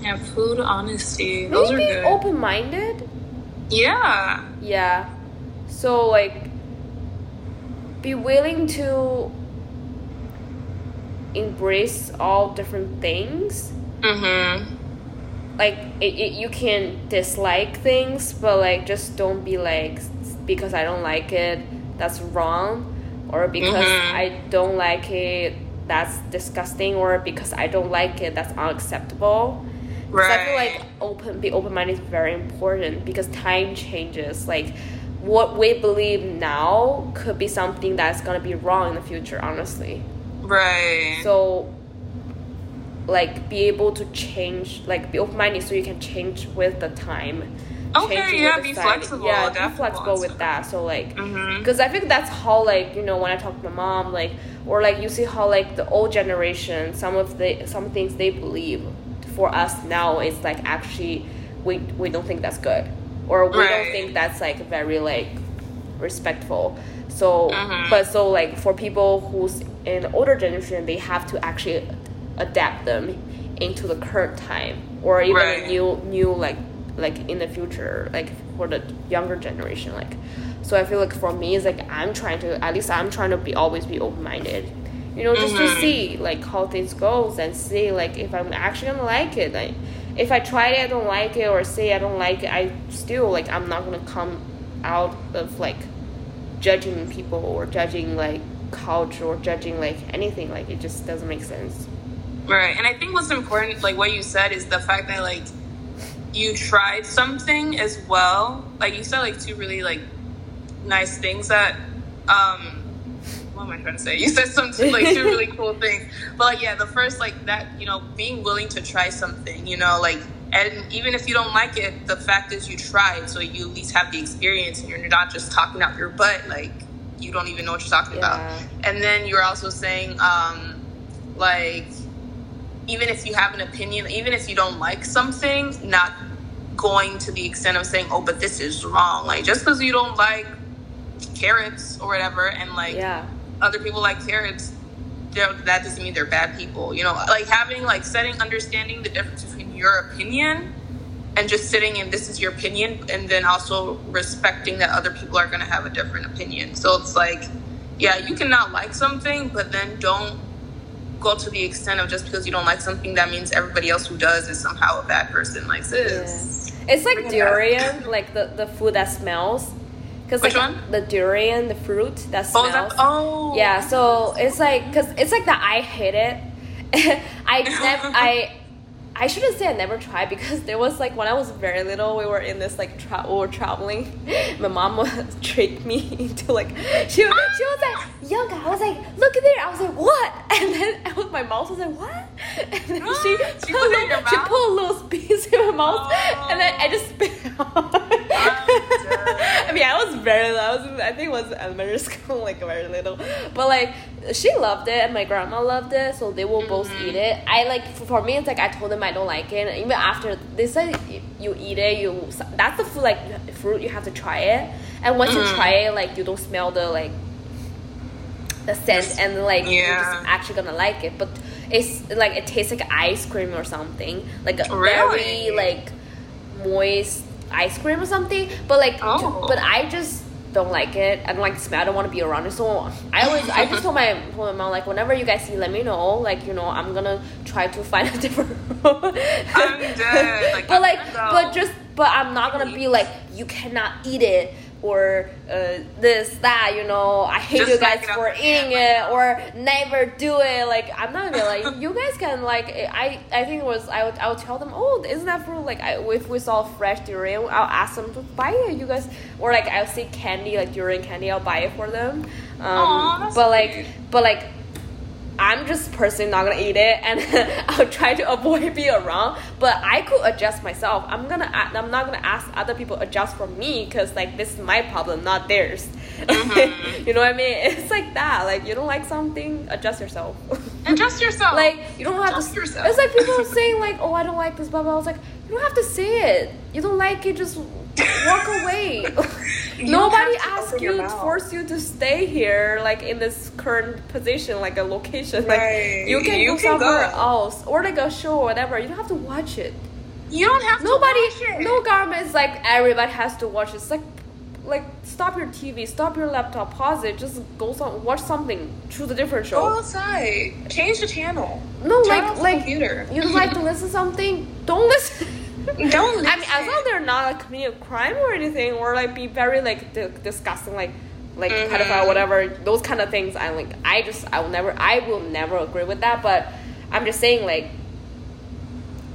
yeah, food honesty. Those maybe are good. open minded. yeah. Yeah. So like be willing to embrace all different things. Mm-hmm. Like it, it, you can dislike things, but like just don't be like because I don't like it, that's wrong, or because Mhm. I don't like it, that's disgusting, or because I don't like it, that's unacceptable. Right. I feel like open, be open minded is very important because time changes. Like what we believe now could be something that's gonna be wrong in the future. Honestly, right. so like be able to change, like be open minded so you can change with the time. Okay, yeah, be flexible, Yeah, be flexible with that. So like, mm-hmm. because I think that's how like you know when I talk to my mom, like or like you see how like the old generation, some of the some things they believe for us now is like actually we we don't think that's good, or we don't think that's like very like respectful. So, Mhm. but so like for people who's in older generation, they have to actually adapt them into the current time, or even Right. new new like like in the future, like for the younger generation, like. So I feel like for me, it's like I'm trying to at least I'm trying to be always be open minded, you know, just to Mhm. see like how things goes and see like if I'm actually gonna like it. Like if I try it, I don't like it, or say I don't like it, I still like I'm not gonna come out of like judging people or judging like culture or judging like anything. Like it just doesn't make sense. Right. And I think what's important, like what you said, is the fact that like you tried something as well. Like you said like two really like nice things that um what am I trying to say? You said some like two really cool things. But like yeah, the first like that, you know, being willing to try something, you know, like and even if you don't like it, the fact is you tried, so you at least have the experience and you're not just talking out your butt like you don't even know what you're talking Yeah. about. And then you're also saying, um, like even if you have an opinion, even if you don't like something, not going to the extent of saying, "Oh, but this is wrong." Like just because you don't like carrots or whatever, and like Yeah. Other people like carrots, that doesn't mean they're bad people. You know, like having like setting, understanding the difference between your opinion and just sitting in this is your opinion, and then also respecting that other people are going to have a different opinion. So it's like, yeah, you can not like something, but then don't go to the extent of just because you don't like something that means everybody else who does is somehow a bad person. Like this. It's like Bring it durian, like the, the food that smells. Cause Which like one? the durian, the fruit that Oh, smells. is that, oh, Yeah, so it's like, cause it's like that. I hate it. I never, I, I shouldn't say I never tried because there was like when I was very little, we were in this like tra- we were traveling. My mom was tricked me into like she she was ah! like young. I was like, look at there. I was like, what? And then I was, my mouth was like, what? And then ah, she She put, put a it in your little, she put a little piece in my mouth, and then I Oh. just spit out. I mean, I was very little. I was, I think it was elementary school, like very little. But like, she loved it, and my grandma loved it, so they will both Mm-hmm. eat it. I like for- me, it's like I told them I don't like it. And even after they said you, you eat it, you that's the food like fruit you have to try it. And once you Mhm. try it, like you don't smell the like the scent, Yes. and like you're just actually gonna like it. But it's like it tastes like ice cream or something, like a Really? very like moist ice cream or something. But like, Oh. but I just don't like it. I don't like the smell. I don't want to be around it. So I always, I just told my, told my mom like, whenever you guys see, let me know. Like, you know, I'm gonna try to find a different. I'm dead. Like, but like, but just, but I'm not gonna be like, you cannot eat it or uh, this that you know I hate Just you guys for eating it or never do it. Like I'm not gonna like you guys can like I I think it was I would I would tell them oh isn't that fruit like I, if we saw fresh durian I'll ask them to buy it you guys or like I'll see candy like durian candy I'll buy it for them. Um, Aw, that's but like but like I'm just personally not gonna eat it, and I'll try to avoid being around. But I could adjust myself. I'm gonna. I'm not gonna ask other people adjust for me because like this is my problem, not theirs. Mm-hmm. you know what I mean? It's like that. Like you don't like something, adjust yourself. Adjust yourself. like you don't have Adjust to. yourself. It's like people saying like, "Oh, I don't like this." Blah blah. I was like, you don't have to say it. You don't like it, just walk away. Nobody asked you, mouth. force you to stay here, like in this current position, like a location. Like Right. you can You go can somewhere go. else or like a show or whatever. You don't have to watch it. you don't have Nobody, to watch it. no government is like everybody has to watch it. It's like, like stop your TV, stop your laptop, pause it, just go some watch something, choose a different show. Go outside. Change the channel. No, Turn like like computer. you don't like to listen something, don't listen. Don't I mean, as long as they're not like committing a crime or anything, or like be very like di- disgusting, like like Mhm. pedophile, whatever, those kind of things. I like. I just I will never I will never agree with that. But I'm just saying like.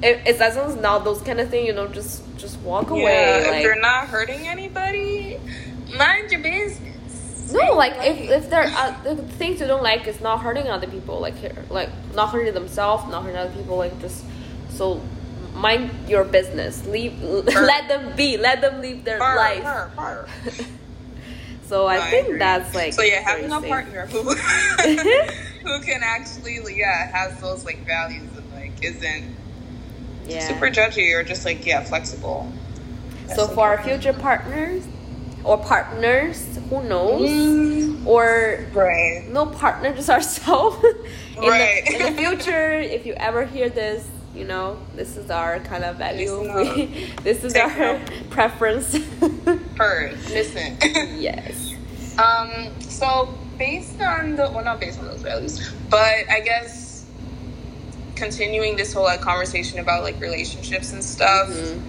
It, it's as long as not those kind of thing, you know, just just walk away. If like, you're not hurting anybody, mind your business. no, like if if there are the things you don't like is not hurting other people, like here, like not hurting themselves, not hurting other people, like just so mind your business. Leave, let them be, let them live their life. So I think agree. that's like so yeah, having a partner who who can actually yeah has those like values and like isn't Yeah. super judgy or just like yeah flexible. so That's for our future partners or partners, who knows? Mm, Or right. no partner, just ourselves. in, Right. the, in the future, if you ever hear this, you know, this is our kind of value. Listen We, this is our preference. Heard. Listen. yes. Um, so based on the well not based on those values, but I guess continuing this whole like conversation about like relationships and stuff, Mhm.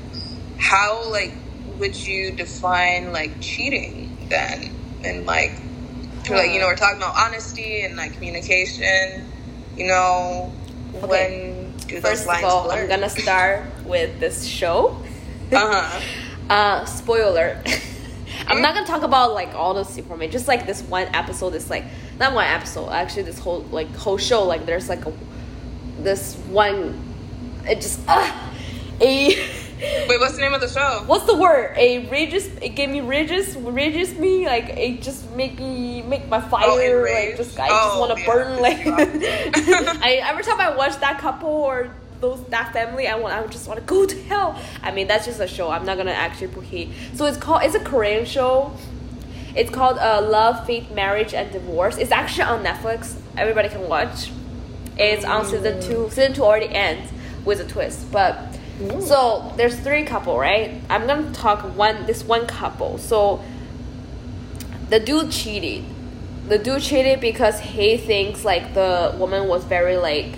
how like would you define like cheating then? And like like you know, we're talking about honesty and like communication, you know, Okay. when do First of all, blur? I'm gonna start with this show. uh-huh. Uh, spoiler. I'm not gonna talk about like all this information. Just like this one episode. This like not one episode. Actually, this whole like whole show. Like there's like a this one. It just uh, a Wait, what's the name of the show? what's the word? A rages. It gave me rages. Rages me. Like it just make me make my fire. Oh, like just I just Oh, want to yeah. burn. Like I every time I watch that couple or those that family, I want I just want to go to hell. I mean that's just a show. I'm not gonna actually put hate. So it's called it's a Korean show. It's called uh, Love, Faith, Marriage, and Divorce. It's actually on Netflix. Everybody can watch. It's on season two. Season two already ends with a twist, but so there's three couple, right? I'm gonna talk one this one couple. So the dude cheated. The dude cheated because he thinks like the woman was very like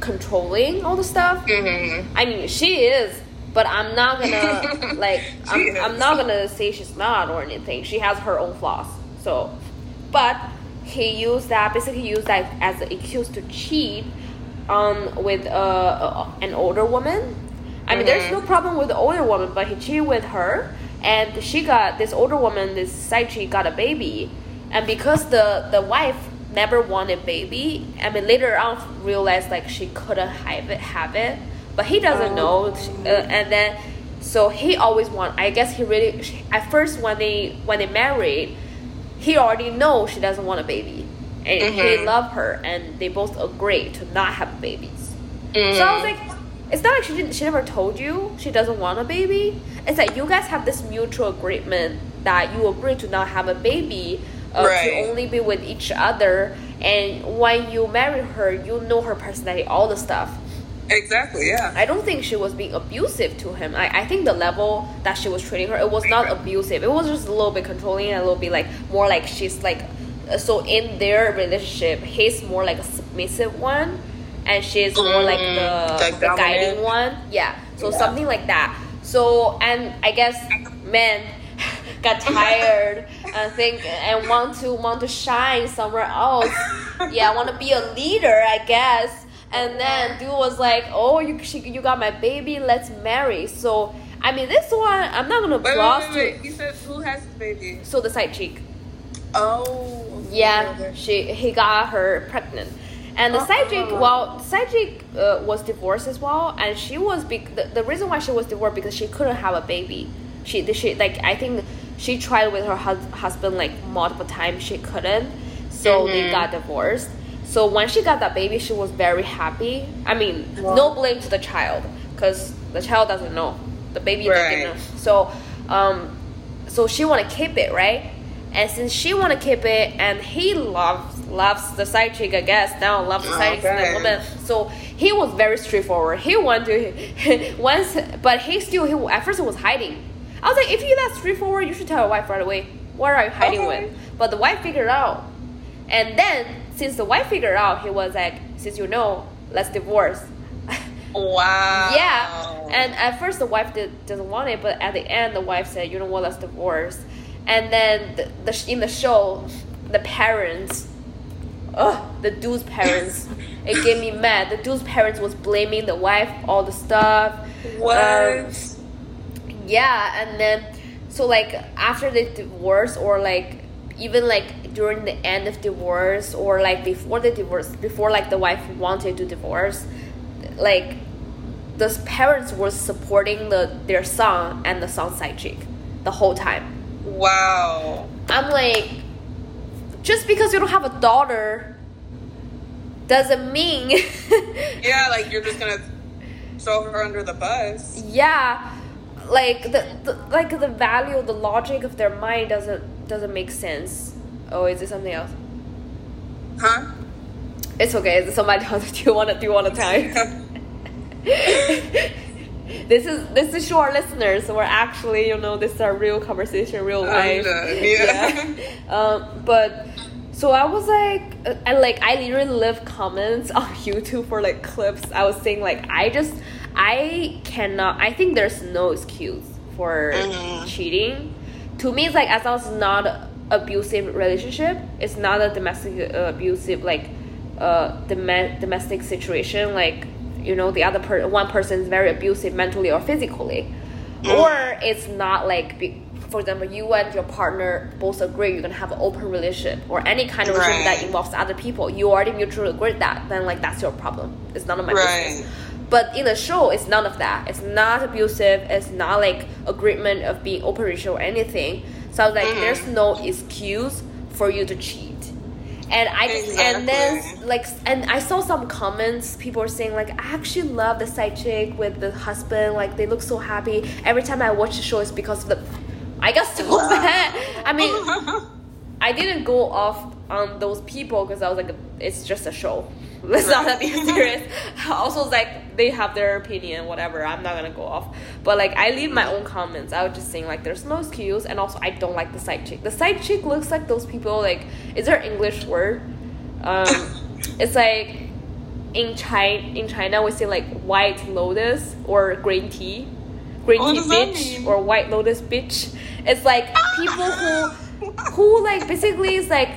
controlling all the stuff. Mm-hmm. I mean, she is, but I'm not gonna like. I'm, I'm not gonna say she's not or anything. She has her own flaws. So, but he used that basically used that as an excuse to cheat um with uh, uh an older woman. I mean, there's Mhm. no problem with the older woman, but he cheated with her, and she got this older woman, this side chick, got a baby, and because the the wife never wanted baby, I mean later on realized like she couldn't have it, have it, but he doesn't Oh. know, uh, and then so he always want. I guess he really at first when they when they married, he already know she doesn't want a baby, and he Mhm. love her, and they both agree to not have babies. Mm. So I was like, it's not like she didn't. She never told you she doesn't want a baby. It's that you guys have this mutual agreement that you agree to not have a baby, uh, Right. to only be with each other. And when you marry her, you know her personality, all the stuff. exactly, yeah. I don't think she was being abusive to him. I, I think the level that she was treating her, it was not abusive. It was just a little bit controlling and a little bit like more like she's like. uh, So in their relationship, he's more like a submissive one, and she's more like Mm, the, like the guiding one. Yeah. So Yeah. something like that. So and I guess men got tired and think and want to want to shine somewhere else. Yeah, I want to be a leader, I guess. And then dude was like, "Oh, you she, you got my baby. Let's marry." So I mean, this one I'm not gonna Wait, gloss wait, wait, wait. He said, "Who has the baby?" So the side chick. Oh. Yeah, she he got her pregnant, and the side chick, Oh. well, the side chick uh, was divorced as well, and she was bec- the, the reason why she was divorced because she couldn't have a baby. She she like I think she tried with her hus- husband like multiple times she couldn't, so they Mhm. got divorced. So when she got that baby, she was very happy. I mean, Wow. no blame to the child because the child doesn't know, the baby doesn't Right. know. So, um, so she want to keep it right and since she want to keep it and he loves loves the side chick i guess now loves the side chick Okay. woman so he was very straightforward he wanted to once but he still he at first he was hiding i was like if you're that straightforward you should tell your wife right away what are you hiding Okay. with but the wife figured out and then since the wife figured out he was like since you know let's divorce Wow. yeah, and at first the wife did, doesn't want it, but at the end the wife said, "You know what? Let's divorce." And then the, the in the show, the parents, ugh, the dude's parents, it gave me mad. The dude's parents was blaming the wife all the stuff. what? Um, yeah, and then so like after the divorce or like even like during the end of divorce or like before the divorce before like the wife wanted to divorce like the parents were supporting the their son and the son side chick the whole time wow. i'm like just because you don't have a daughter doesn't mean Yeah, like you're just gonna throw her under the bus. yeah like the, the like the value the logic of their mind doesn't doesn't make sense oh is it something else Huh? it's okay is it somebody else do you want to do you want to time this is this is to our listeners we're actually you know this is our real conversation real life done, yeah. um but so i was like uh, and like i literally left comments on youtube for like clips i was saying like i just i cannot i think there's no excuse for Mhm. cheating to me it's like as long as not abusive relationship it's not a domestic uh, abusive like uh dom- domestic situation like you know the other per- one person is very abusive mentally or physically. Or it's not like be- for example you and your partner both agree you're gonna have an open relationship or any kind of relationship that involves other people. You already mutually agree that then like that's your problem. It's none of my Right. business. But in the show it's none of that. It's not abusive. It's not like agreement of being open relationship or anything. So I was like Mhm. there's no excuse for you to cheat and I just and then like and I saw some comments people were saying like I actually love the side chick with the husband like they look so happy. Every time I watch the show it's because of the I got so Wow. bad I mean I didn't go off on those people because I was like it's just a show let's not be serious. Also like they have their opinion whatever. I'm not gonna go off. But like I leave my own comments I was just saying like there's no excuse. And also I don't like the side chick. The side chick looks like those people like is there an English word? Um it's like in China in China we say like white lotus or green tea. Green What tea bitch or white lotus bitch. It's like people who who like basically is like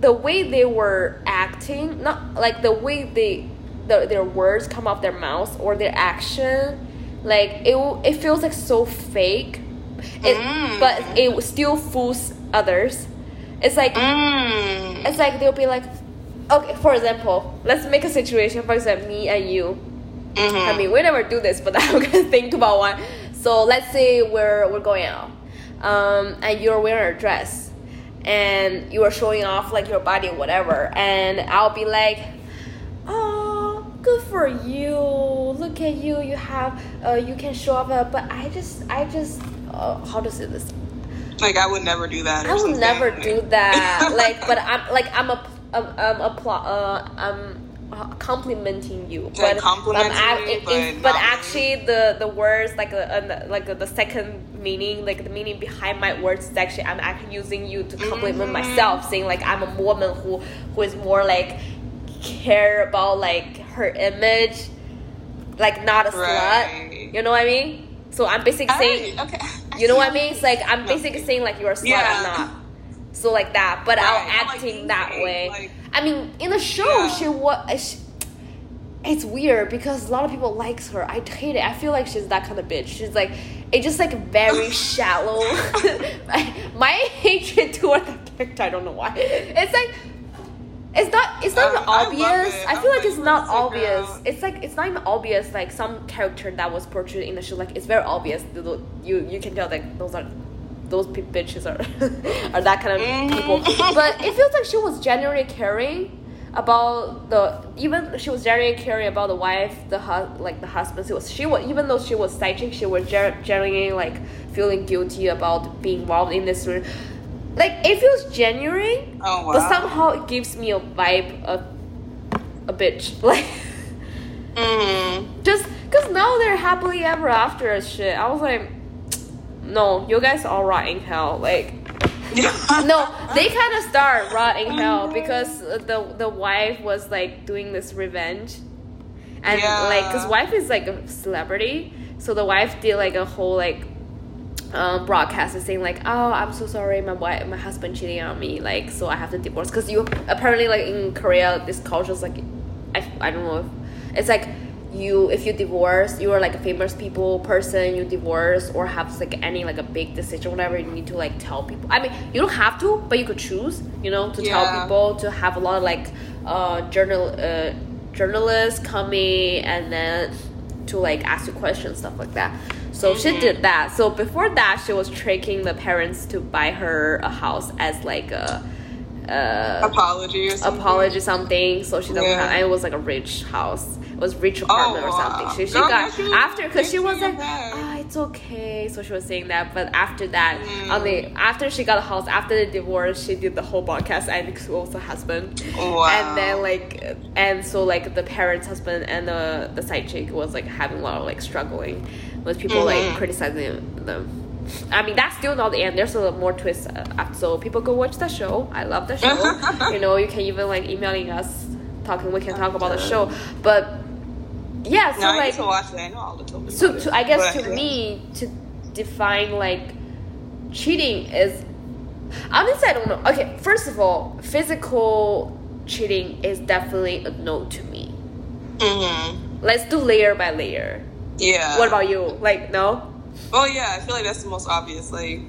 the way they were acting not like the way they the, their words come off their mouths or their action like it it feels like so fake it, Mm. but it still fools others it's like Mm. it's like they'll be like okay for example let's make a situation for example me and you Mhm. I mean, we never do this, but I'm gonna think about one. So let's say we're we're going out, um, and you're wearing a dress, and you are showing off like your body, or whatever, and I'll be like, "Oh, good for you! Look at you! You have, uh, you can show off." Uh, but I just, I just, uh, how to say this? like I would never do that. I will something. never do that. like, but I'm like I'm a I'm I'm a uh, I'm uh, complimenting you, but complimenting I'm me, but it's- but actually the the words like the, uh, like the second meaning like the meaning behind my words is actually I'm actually using you to compliment Mhm. myself, saying like I'm a woman who who is more like care about like her image, like not a Right. slut. You know what I mean? So I'm basically saying okay. You know what I mean? It's like I'm basically saying like you're a slut Yeah. or not. So like that, but Right, I'm not like acting that way. like- I mean, in the show, she was. It's weird because a lot of people likes her. I hate it. I feel like she's that kind of bitch. She's like, it's just like very shallow. my, my hatred toward that character. I don't know why. It's like. It's not. It's not Uh, even I obvious. it. I, I'm feel like like, it's not obvious. It's like it's not even obvious. Like some character that was portrayed in the show, like it's very obvious. You you, you can tell that those are those bitches are are that kind of Mhm. people. But it feels like she was genuinely caring about the even she was genuinely caring about the wife, the hu- like the husband. She was she was even though she was side chick, she was ger- genuinely like feeling guilty about being involved in this. re- Like it feels genuine, Oh wow. but somehow it gives me a vibe of a bitch. Like Mm. just because now they're happily ever after shit. I was like, no, you guys all rot in hell. Like no, they kind of start rot in hell because the the wife was like doing this revenge, and Yeah. like because wife is like a celebrity, so the wife did like a whole like um, broadcast and saying like, oh, I'm so sorry, my wife, my husband cheating on me, like so I have to divorce because you apparently like in Korea this culture is like, I, I don't know if it's like you if you divorce you are like a famous people person you divorce or have like any like a big decision whatever you need to like tell people. I mean you don't have to but you could choose you know to tell people to have a lot of like uh journal uh journalists coming and then to like ask you questions stuff like that. So she did that. So before that she was tricking the parents to buy her a house as like a uh Apology or something. apology something. So she doesn't Yeah. have and it was like a rich house was rich apartment or something she, she Girl, got she after because she was like ah it's okay so she was saying that but after that Mm. on the after she got a house after the divorce she did the whole podcast and the husband Wow. and then like and so like the parents husband and the the side chick was like having a lot of like struggling with people like Mhm. criticizing them I mean, that's still not the end. There's a lot more twist. Uh, so people go watch the show. I love the show. you know, you can even like emailing us, talking. We can talk about the show. But yeah, so no, I like, need to watch it. I know all the so to, I guess to yeah. me to define like cheating is honestly I don't know. Okay, first of all, physical cheating is definitely a no to me. Mhm. Let's do layer by layer. Yeah. What about you? Like no? Oh yeah, I feel like that's the most obvious. Like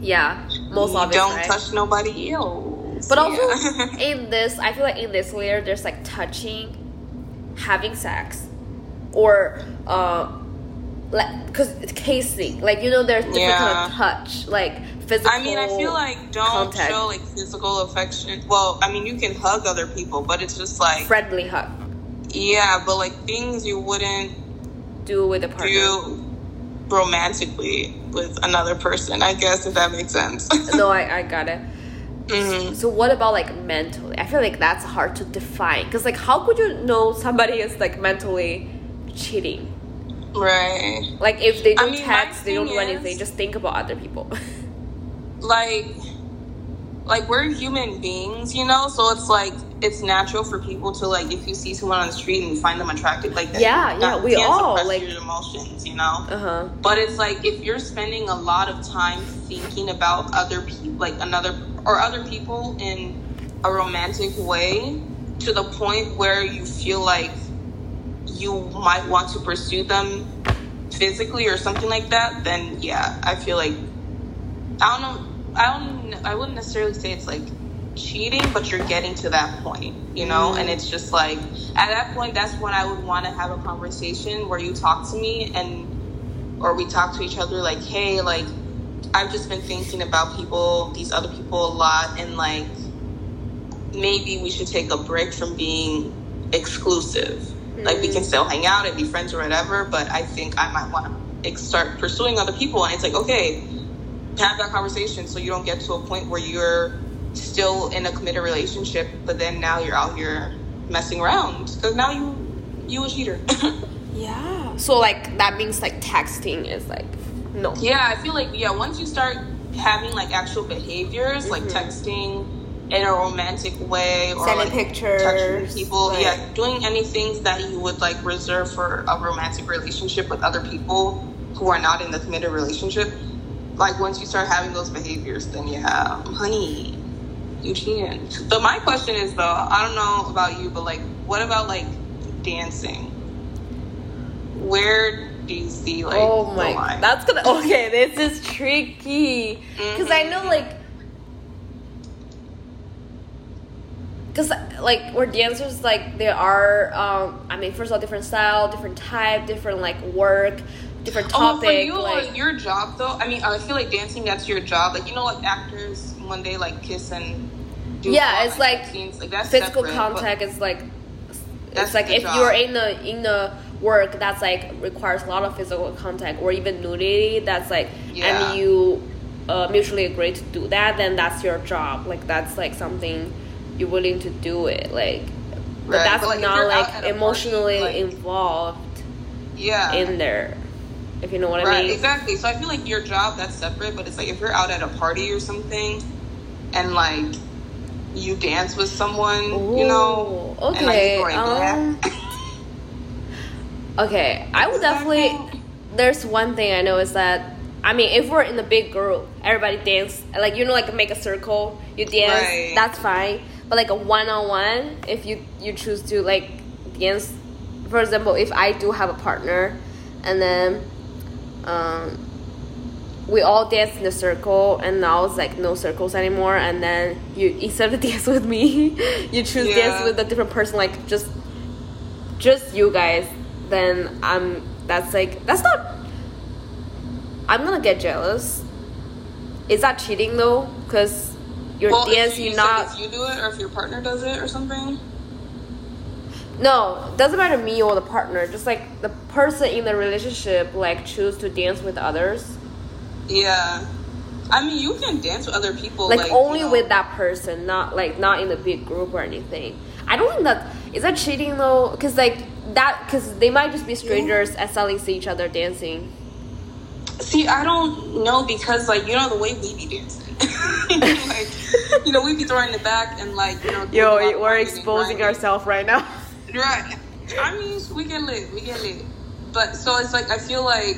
Yeah, most obvious. don't right? touch nobody else. But also Yeah. in this, I feel like in this layer, there's like touching, having sex, or uh, like because it's kissing. Like you know, there's different kind of touch, like physical. I mean, I feel like don't contact. show like physical affection. Well, I mean, you can hug other people, but it's just like friendly hug. yeah, but like things you wouldn't Do with a partner. do romantically with another person. I guess if that makes sense. no, I, I got it. hmm So what about like mentally? I feel like that's hard to define because like how could you know somebody is like mentally cheating? Right. Like if they don't mean, text, they don't do anything, is- just think about other people. like like we're human beings you know so it's like it's natural for people to like if you see someone on the street and you find them attractive like that Yeah, yeah, that we all, like- your emotions you know uh huh. but it's like if you're spending a lot of time thinking about other people like another or other people in a romantic way to the point where you feel like you might want to pursue them physically or something like that then yeah i feel like i don't know i don't i wouldn't necessarily say it's like cheating but you're getting to that point you know? Mm-hmm. And it's just like at that point that's when i would want to have a conversation where you talk to me and or we talk to each other like hey like i've just been thinking about people these other people a lot and like maybe we should take a break from being exclusive like we can still hang out and be friends or whatever but i think i might want to start pursuing other people and it's like okay have that conversation so you don't get to a point where you're still in a committed relationship but then now you're out here messing around because now you you a cheater Yeah. So like that means like texting is like no. Yeah, I feel like yeah, once you start having like actual behaviors, like Mhm. texting in a romantic way or Sending like pictures, touching people, like- yeah, doing any things that you would like reserve for a romantic relationship with other people who are not in the committed relationship, like once you start having those behaviors, then yeah, honey, you cheating. But my question is though, I don't know about you, but like, what about like dancing? Where do you see like? Oh my, god, that's gonna okay. This is tricky because mm-hmm. I know like. Because like we're dancers, like there are, um, I mean, first of all, different style, different type, different like work, different topic. Oh, for you, like your job though. I mean, I feel like dancing. That's your job. Like you know, like actors one day like kiss and yeah, it's like, scenes. like that's physical separate, contact is like it's like if job. you're in the in the work that's like requires a lot of physical contact or even nudity that's like yeah. and you uh, mutually agree to do that then that's your job like that's like something you're willing to do it like but right. that's but like, not like emotionally party, like, involved yeah in there if you know what right, I mean exactly so I feel like your job that's separate but it's like if you're out at a party or something and like you dance with someone, Ooh, you know. Okay. Like um, okay, I would definitely. There's one thing I know is that I mean, if we're in a big group, everybody dance like you know, like make a circle, you dance. Right. That's fine. But like a one on one, if you you choose to like dance, for example, if I do have a partner, and then um, we all dance in a circle and now it's like no circles anymore and then you instead of dance with me you choose yeah. dance with a different person like just just you guys then i'm that's like that's not i'm gonna get jealous is that cheating though because you're well, dancing you not if you do it or if your partner does it or something no doesn't matter me or the partner just like the person in the relationship like choose to dance with others yeah. I mean, you can dance with other people, like, like only you know. with that person, not like not in a big group or anything. I don't think that is that cheating though, because like that, because they might just be strangers yeah. and suddenly see each other dancing. See, I don't know because like you know the way we be dancing, like you know we'd be throwing it back and like you know. Yo, we're exposing ourselves right now. Right. I mean, we get lit, we get lit, but so it's like I feel like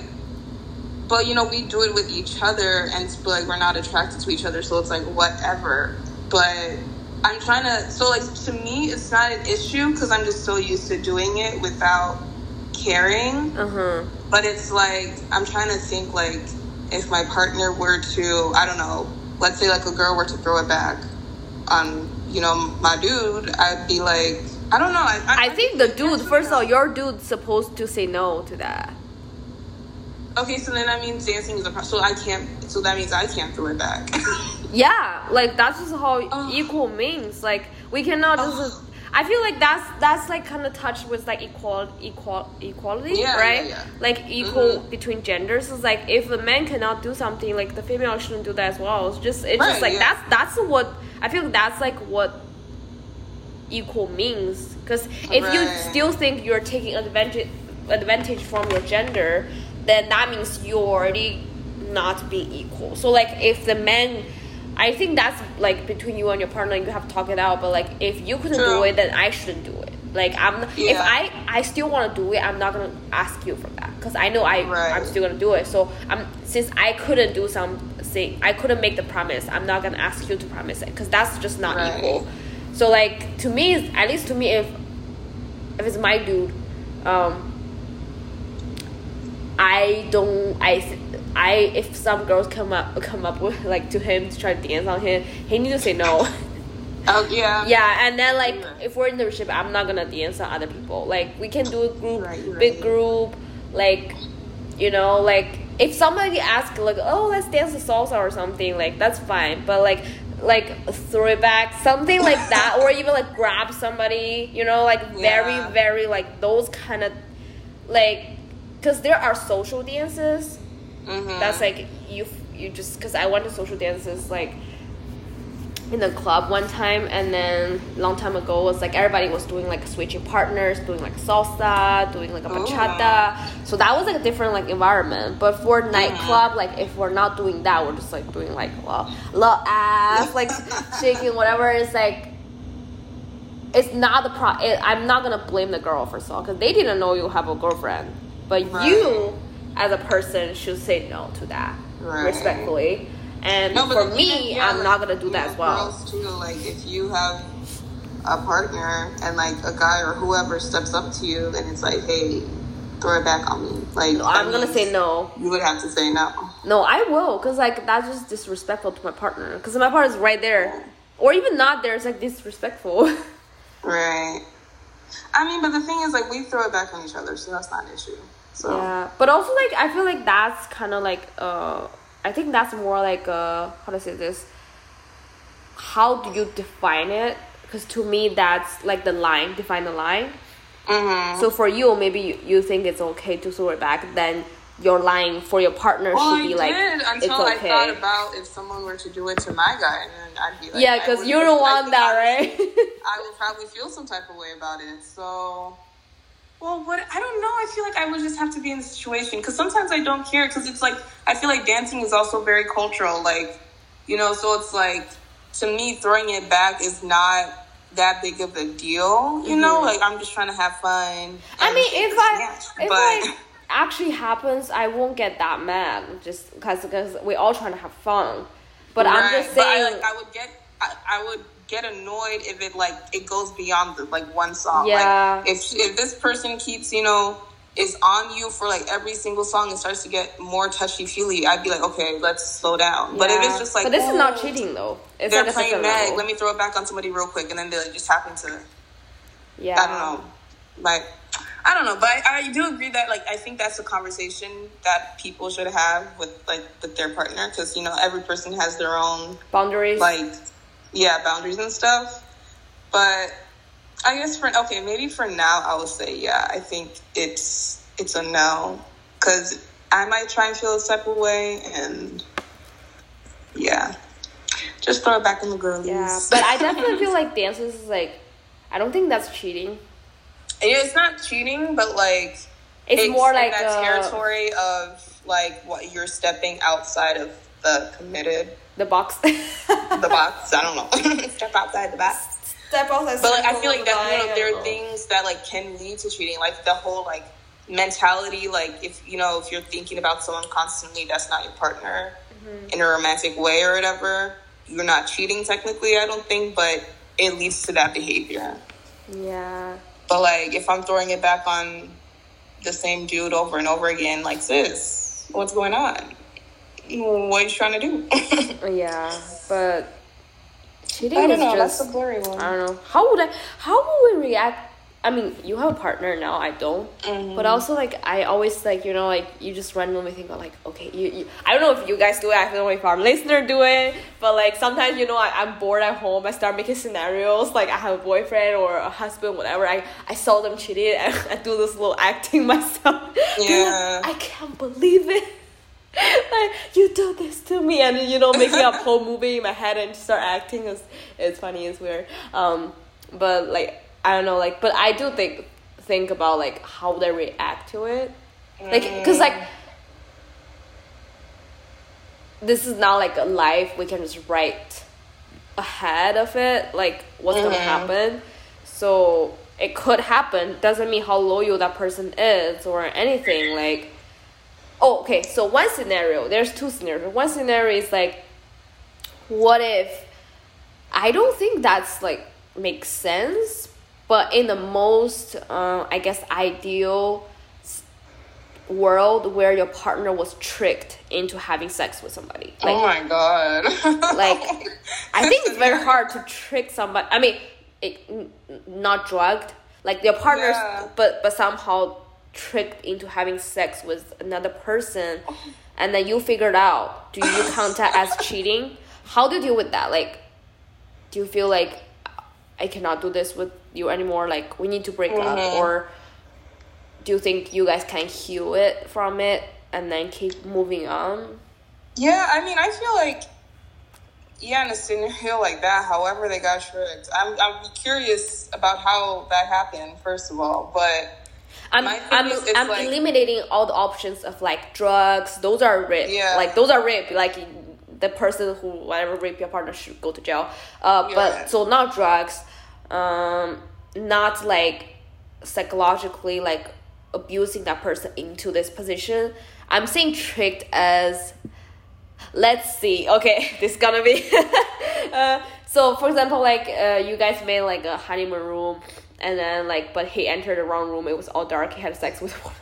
but you know we do it with each other and like we're not attracted to each other so it's like whatever but i'm trying to so like to me it's not an issue because i'm just so used to doing it without caring uh-huh. but it's like i'm trying to think like if my partner were to i don't know let's say like a girl were to throw it back on you know my dude i'd be like i don't know i, I, I think the dude first of all your dude's supposed to say no to that Okay, so then that means dancing is a problem. so I can't. So that means I can't throw it back. yeah, like that's just how oh. equal means. Like we cannot just. Oh. I feel like that's that's like kind of touched with like equal equal equality, yeah, right? Yeah, yeah. Like equal mm-hmm. between genders. It's like if a man cannot do something, like the female shouldn't do that as well. It's just it's right, just like that's that's what I feel. Like that's like what equal means. Because if right. you still think you're taking advantage advantage from your gender, then that means you're already not being equal. So like if the man I think that's like between you and your partner you have to talk it out, but like if you couldn't True. do it then I shouldn't do it. Like I'm yeah. if I I still want to do it, I'm not to ask you for that cuz I know I right. I'm still to do it. So I'm since I couldn't do something, I couldn't make the promise. I'm not to ask you to promise it cuz that's just not right. equal. So like to me at least to me if if it's my dude um I don't I I if some girls come up come up with like to him to try to dance on him, he needs to say no. Oh yeah. Yeah, and then like yeah. if we're in the relationship, I'm not gonna dance on other people. Like we can do a group, right, right. big group, like you know, like if somebody asks like, oh, let's dance the salsa or something, like that's fine. But like like throw it back, something like that, or even like grab somebody, you know, like very very like those kind of like because there are social dances. Mm-hmm. That's like you you just because I went to social dances like in the club one time and then long time ago it was like everybody was doing like switching partners doing like salsa doing like a bachata. so that was like a different like environment. But for nightclub like if we're not doing that we're just like doing like well little ass like shaking whatever it's like it's not the pro it, i'm not gonna blame the girl for all because they didn't know you have a girlfriend. But right. you, as a person, should say no to that. right. respectfully. And no, for me, yeah, I'm like, not gonna do that as well. Girls too, like if you have a partner and like a guy or whoever steps up to you and it's like, hey, throw it back on me. Like no, I'm gonna say no. You would have to say no. No, I will, cause like that's just disrespectful to my partner. Cause my partner's right there, or even not there. It's like disrespectful. right. I mean, but the thing is, like, we throw it back on each other, so that's not an issue. So yeah, but also like I feel like that's kind of like uh I think that's more like uh how to say this. How do you define it? Because to me, that's like the line. Define the line. Mm-hmm. So for you, maybe you, you think it's okay to throw it back. Then your line for your partner well, should be I like did until it's okay. I thought about if someone were to do it to my guy, and then I'd be like, yeah, because you don't want that, right? I would probably feel some type of way about it. So well, what I don't know. I feel like I would just have to be in the situation because sometimes I don't care because it's like I feel like dancing is also very cultural. Like, you know, so it's like to me throwing it back is not that big of a deal. You mm-hmm. know, like I'm just trying to have fun. I mean, if I if but, I actually happens, I won't get that mad just because because we all trying to have fun. But right. I'm just saying, I, like, I would get I, I would get annoyed if it like it goes beyond the, like one song. Yeah. Like if if this person keeps you know is on you for like every single song and starts to get more touchy feely, I'd be like, okay, let's slow down. Yeah. But if it's just like, but this is not oh, cheating though. It's they're like playing Meg. Let me throw it back on somebody real quick, and then they like, just happen to. Yeah. I don't know. Like, I don't know, but I, I, do agree that like I think that's a conversation that people should have with like with their partner because you know every person has their own boundaries. Like yeah, boundaries and stuff. But I guess for okay, maybe for now I will say yeah. I think it's it's a no because I might try and feel a separate way, and yeah, just throw it back in the girlies. Yeah, but I definitely feel like dances is like I don't think that's cheating. It's not cheating, but like it's, it's more like that a, territory of like what you're stepping outside of the committed the box. the box. I don't know. Step outside the box. Step outside. But like, I feel like that you know there are things that like can lead to cheating, like the whole like mentality. Like if you know if you're thinking about someone constantly, that's not your partner mm-hmm. in a romantic way or whatever. You're not cheating technically, I don't think, but it leads to that behavior. Yeah. But like, if I'm throwing it back on the same dude over and over again, like, sis, what's going on? What he's trying to do. yeah, but cheating I don't know. Just, that's a blurry one. I don't know. How would I? How would we react? I mean, you have a partner now. I don't. Mm-hmm. But also, like, I always like you know, like you just randomly think about like, okay, you, you. I don't know if you guys do it. I don't know if our listener do it. But like sometimes you know, I, I'm bored at home. I start making scenarios. Like I have a boyfriend or a husband, whatever. I I saw them cheating. And I do this little acting myself. Yeah. I can't believe it like you do this to me and you know making a whole movie in my head and start acting is it's funny it's weird. Um but like i don't know like but i do think think about like how they react to it. Like because like this is not like a life we can just write ahead of it like what's mm-hmm. gonna happen. So it could happen. Doesn't mean how loyal that person is or anything like oh okay so one scenario there's two scenarios one scenario is like what if i don't think that's like makes sense but in the most uh, i guess ideal world where your partner was tricked into having sex with somebody like, oh my god like i think it's very hard to trick somebody i mean it, not drugged like your partners yeah. but but somehow tricked into having sex with another person and then you figured out do you count that as cheating? How do you deal with that? Like do you feel like i cannot do this with you anymore? Like we need to break mm-hmm. up or do you think you guys can heal it from it and then keep moving on? Yeah i mean i feel like yeah in a scenario like that however they got tricked i'm, I'm curious about how that happened first of all but I'm I'm, I'm like, eliminating all the options of like drugs. Those are rape. Yeah. Like those are rape. Like the person who whatever rape your partner should go to jail. Uh, yeah. but so not drugs. Um, not like psychologically like abusing that person into this position. I'm saying tricked as let's see. Okay, this is gonna be. uh, so for example, like uh, you guys made like a honeymoon room, and then like, but he entered the wrong room. It was all dark. He had sex with. One.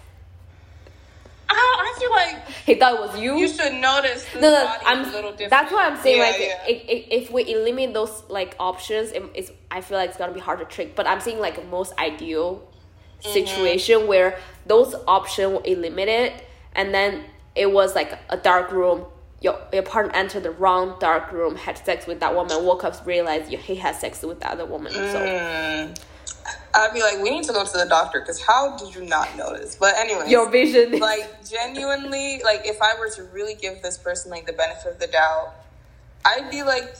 I, I feel like he thought it was you. You should notice. no, no, I'm. That's why I'm saying yeah, like yeah. If, if, if we eliminate those like options, it, it's I feel like it's gonna be hard to trick. But I'm saying like most ideal mm-hmm. situation where those options were eliminated, and then it was like a dark room. Your, your partner entered the wrong dark room, had sex with that woman, woke up, realized he had sex with the other woman. So. I'd be like, we need to go to the doctor because how did you not notice? But anyway, your vision, like genuinely, like if I were to really give this person like the benefit of the doubt, I'd be like,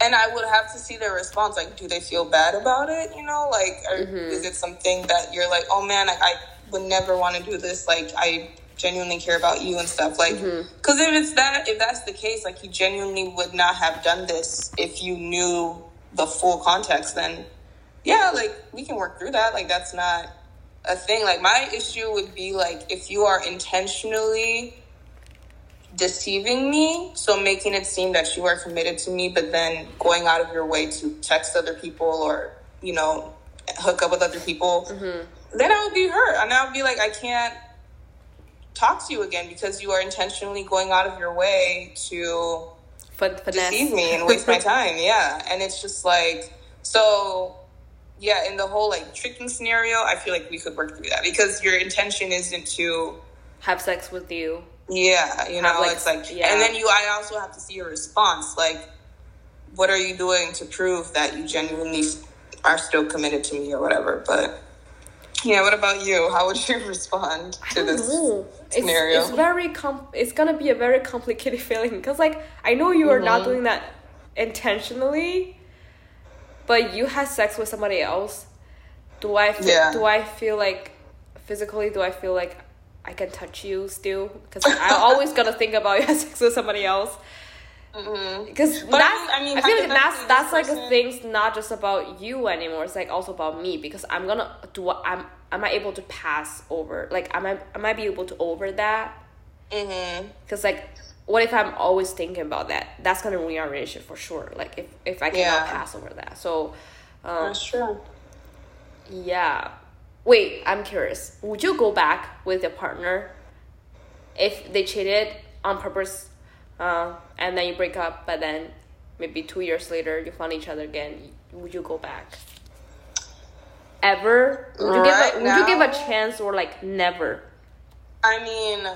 and I would have to see their response. Like, do they feel bad about it? You know, like, or mm-hmm. is it something that you're like, oh man, I, I would never want to do this. Like, I genuinely care about you and stuff. Like, because mm-hmm. if it's that, if that's the case, like, you genuinely would not have done this if you knew the full context. Then yeah, like we can work through that. Like that's not a thing. Like my issue would be like if you are intentionally deceiving me, so making it seem that you are committed to me, but then going out of your way to text other people or you know hook up with other people, mm-hmm. then I would be hurt, and I would be like, I can't talk to you again because you are intentionally going out of your way to Fin- deceive me and waste my time. Yeah, and it's just like so yeah, in the whole like tricking scenario, I feel like we could work through that because your intention isn't to have sex with you. Yeah, you know, like, it's like, yeah. and then you, I also have to see your response. Like, what are you doing to prove that you genuinely are still committed to me or whatever? But yeah, what about you? How would you respond to this know. scenario? It's, it's very com. It's gonna be a very complicated feeling because, like, I know you are mm-hmm. not doing that intentionally but you had sex with somebody else do i feel, yeah. do i feel like physically do i feel like i can touch you still because i'm always gotta think about you had sex with somebody else because mm-hmm. that's I, mean, I feel like that's that's like a thing's not just about you anymore. It's like also about me because I'm gonna do. what I'm am I able to pass over? Like am I am I be able to over that? Because mm-hmm. like what if I'm always thinking about that? That's gonna ruin our relationship for sure. Like if if I cannot yeah. pass over that. So um, that's true. Yeah. Wait, I'm curious. Would you go back with your partner if they cheated on purpose, uh, and then you break up, but then maybe two years later you find each other again? Would you go back? Ever? Would you right give a, Would you give a chance or like never? I mean,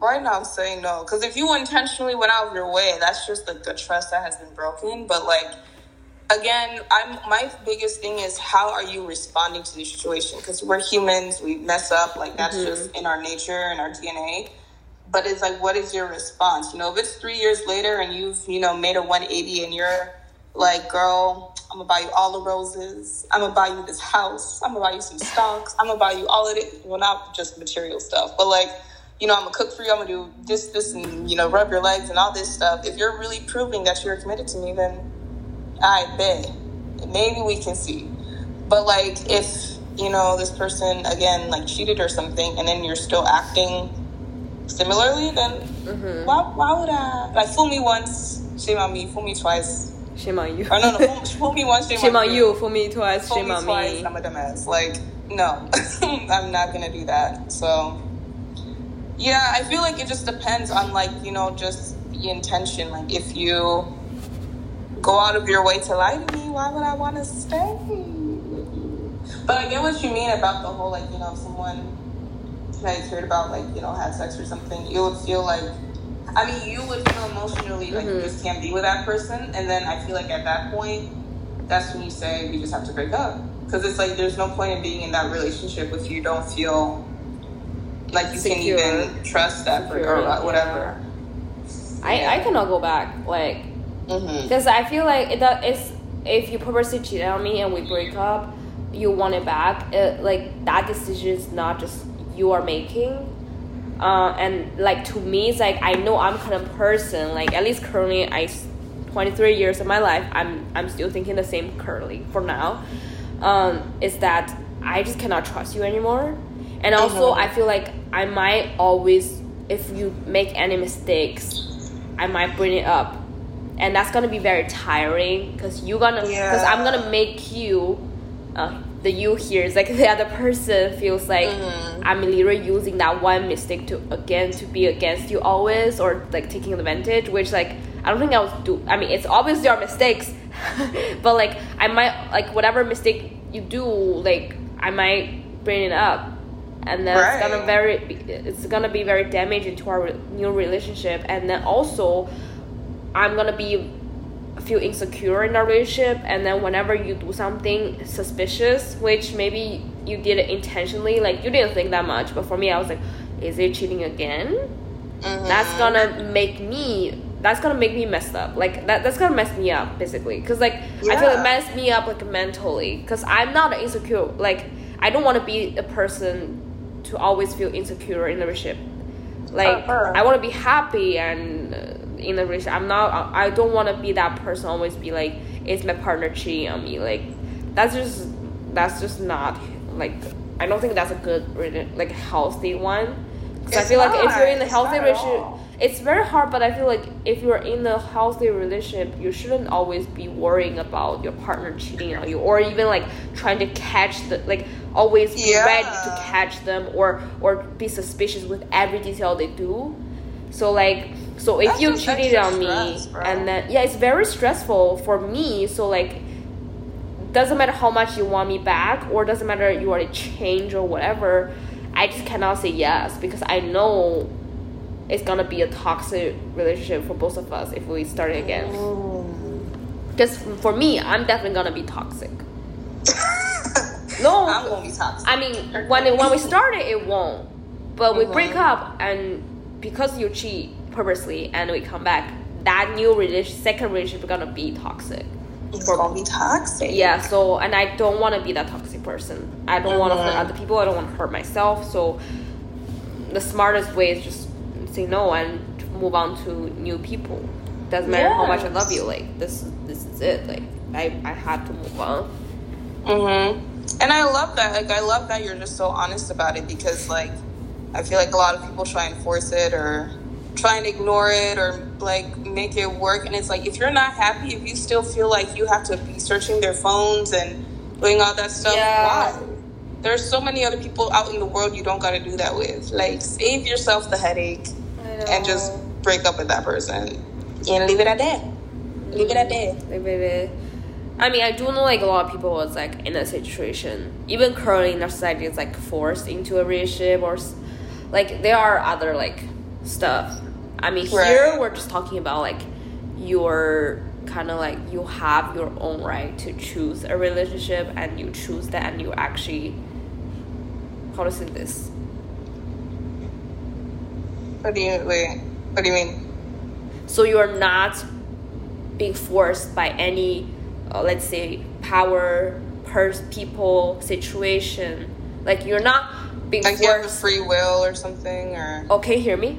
Right now, I'm saying no. Because if you intentionally went out of your way, that's just like the trust that has been broken. But like, again, I'm my biggest thing is how are you responding to the situation? Because we're humans, we mess up. Like that's mm-hmm. just in our nature and our DNA. But it's like, what is your response? You know, if it's three years later and you've you know made a 180 and you're like, girl, I'm gonna buy you all the roses. I'm gonna buy you this house. I'm gonna buy you some stocks. I'm gonna buy you all of it. Well, not just material stuff, but like you know, I'm gonna cook for you, I'm gonna do this, this, and you know, rub your legs and all this stuff. If you're really proving that you're committed to me, then I bet maybe we can see. But like, if you know this person again like cheated or something, and then you're still acting similarly, then mm-hmm. why, why would I? Like, fool me once, shame on me. Fool me twice, shame on you. Or no, no, fool, fool me once, shame, shame on, on you. Fool me twice, fool shame me on twice, me. I'm a dumbass. Like, no, I'm not gonna do that. So yeah, I feel like it just depends on like, you know, just the intention. Like if you go out of your way to lie to me, why would I want to stay? But I get what you mean about the whole like, you know, if someone that you cared about like, you know, had sex or something, you would feel like I mean, you would feel emotionally like mm-hmm. you just can't be with that person, and then I feel like at that point, that's when you say we just have to break up because it's like there's no point in being in that relationship if you don't feel like you Secure. can even trust that Secure, or whatever. Yeah. I I cannot go back like because mm-hmm. I feel like it it is if you purposely cheat on me and we break up, you want it back. It, like that decision is not just you are making. Uh, and like to me, it's like I know I'm kind of person. Like at least currently, I 23 years of my life, I'm I'm still thinking the same currently for now. Um, is that I just cannot trust you anymore and also uh-huh. i feel like i might always if you make any mistakes I might bring it up, and that's gonna be very tiring because you're gonna because Yeah. I'm gonna make you, uh, the you here is like the other person feels like Mhm. I'm literally using that one mistake to again to be against you always or like taking advantage, which like I don't think I would do. I mean, it's obviously your mistakes, but like I might like whatever mistake you do, like I might bring it up, and then it's gonna very it's gonna be very damaging to our new relationship, and then also I'm gonna be feel insecure in our relationship. And then whenever you do something suspicious which maybe you did it intentionally like you didn't think that much but for me i was like is it cheating again? Mhm. that's gonna make me that's gonna make me messed up. Like that that's gonna mess me up basically. Because like i feel it Yeah. messed me up like mentally. Because i'm not insecure like i don't want to be a person to always feel insecure in a relationship. Like Uh-huh. i want to be happy and uh, in a relationship. I'm not i don't want to be that person always be like is my partner cheating on me. Like that's just that's just not like i don't think that's a good like healthy one i feel like if you're in a healthy relationship it's very hard but i feel like if you're in a healthy relationship you shouldn't always be worrying about your partner cheating on you or even like trying to catch the like always be Yeah. ready to catch them or or be suspicious with every detail they do so like so if That's you cheated on me bro. and then yeah it's very stressful for me so like doesn't matter how much you want me back or doesn't matter you already change or whatever i just cannot say yes because i know it's gonna be a toxic relationship for both of us if we start it again because for me i'm definitely gonna be toxic no I'm gonna be toxic. I mean, when it, when we started, it won't. But we Mhm. break up, and because you cheat purposely, and we come back, that new relation, second relationship is gonna be toxic. It's gonna be toxic. Yeah. So, and I don't want to be that toxic person. I don't want to hurt Mhm. other people. I don't want to hurt myself. So, the smartest way is just say no and move on to new people. Doesn't matter how much I love you. Like this, this is it. Like I, I had to move on. Mm-hmm. And I love that. Like, I love that you're just so honest about it because, like, I feel like a lot of people try and force it or try and ignore it or like make it work. And it's like, if you're not happy, if you still feel like you have to be searching their phones and doing all that stuff, Yeah. why? There's so many other people out in the world you don't got to do that with. Like, save yourself the headache and just break up with that person and leave it at that. Leave it at that. Like, baby. I mean, I do know like a lot of people was like in a situation, even currently in our society, is like forced into a relationship or like there are other like stuff. I mean, here we're just talking about like your kind of like you have your own right to choose a relationship and you choose that and you actually how to say this What do you, wait, what do you mean? so you're not being forced by any uh, let's say power pers- people situation like you're not being Like, you have the forced free will or something, or. okay hear me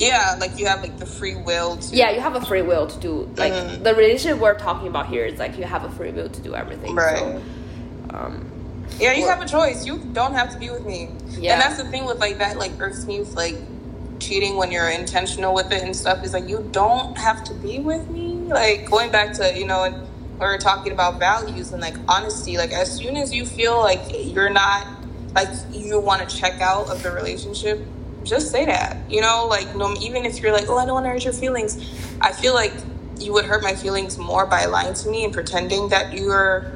Yeah, like you have like the free will to. yeah you have a free will to do like Mhm. the relationship we're talking about here is like you have a free will to do everything Right. so, um Yeah, you Or- have a choice. You don't have to be with me. Yeah. And that's the thing with like that like irks me with like cheating when you're intentional with it and stuff is like you don't have to be with me. Like going back to, you know, and we are talking about values and like honesty, like as soon as you feel like you're not like you want to check out of the relationship, just say that. You know, like no even if you're like, Oh, I don't want to hurt your feelings. I feel like you would hurt my feelings more by lying to me and pretending that you're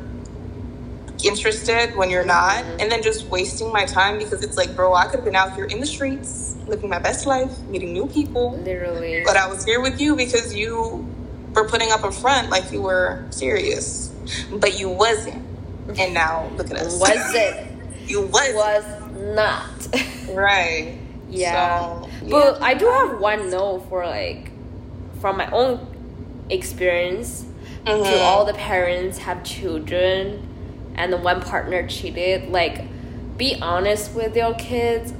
interested when you're not and then just wasting my time because it's like bro i could have been out here in the streets living my best life meeting new people literally but i was here with you because you were putting up a front like you were serious but you wasn't and now look at us was it you was was not right Yeah. So, But. I do have one no for like from my own experience to Mhm. all the parents have children and the one partner cheated, like be honest with your kids.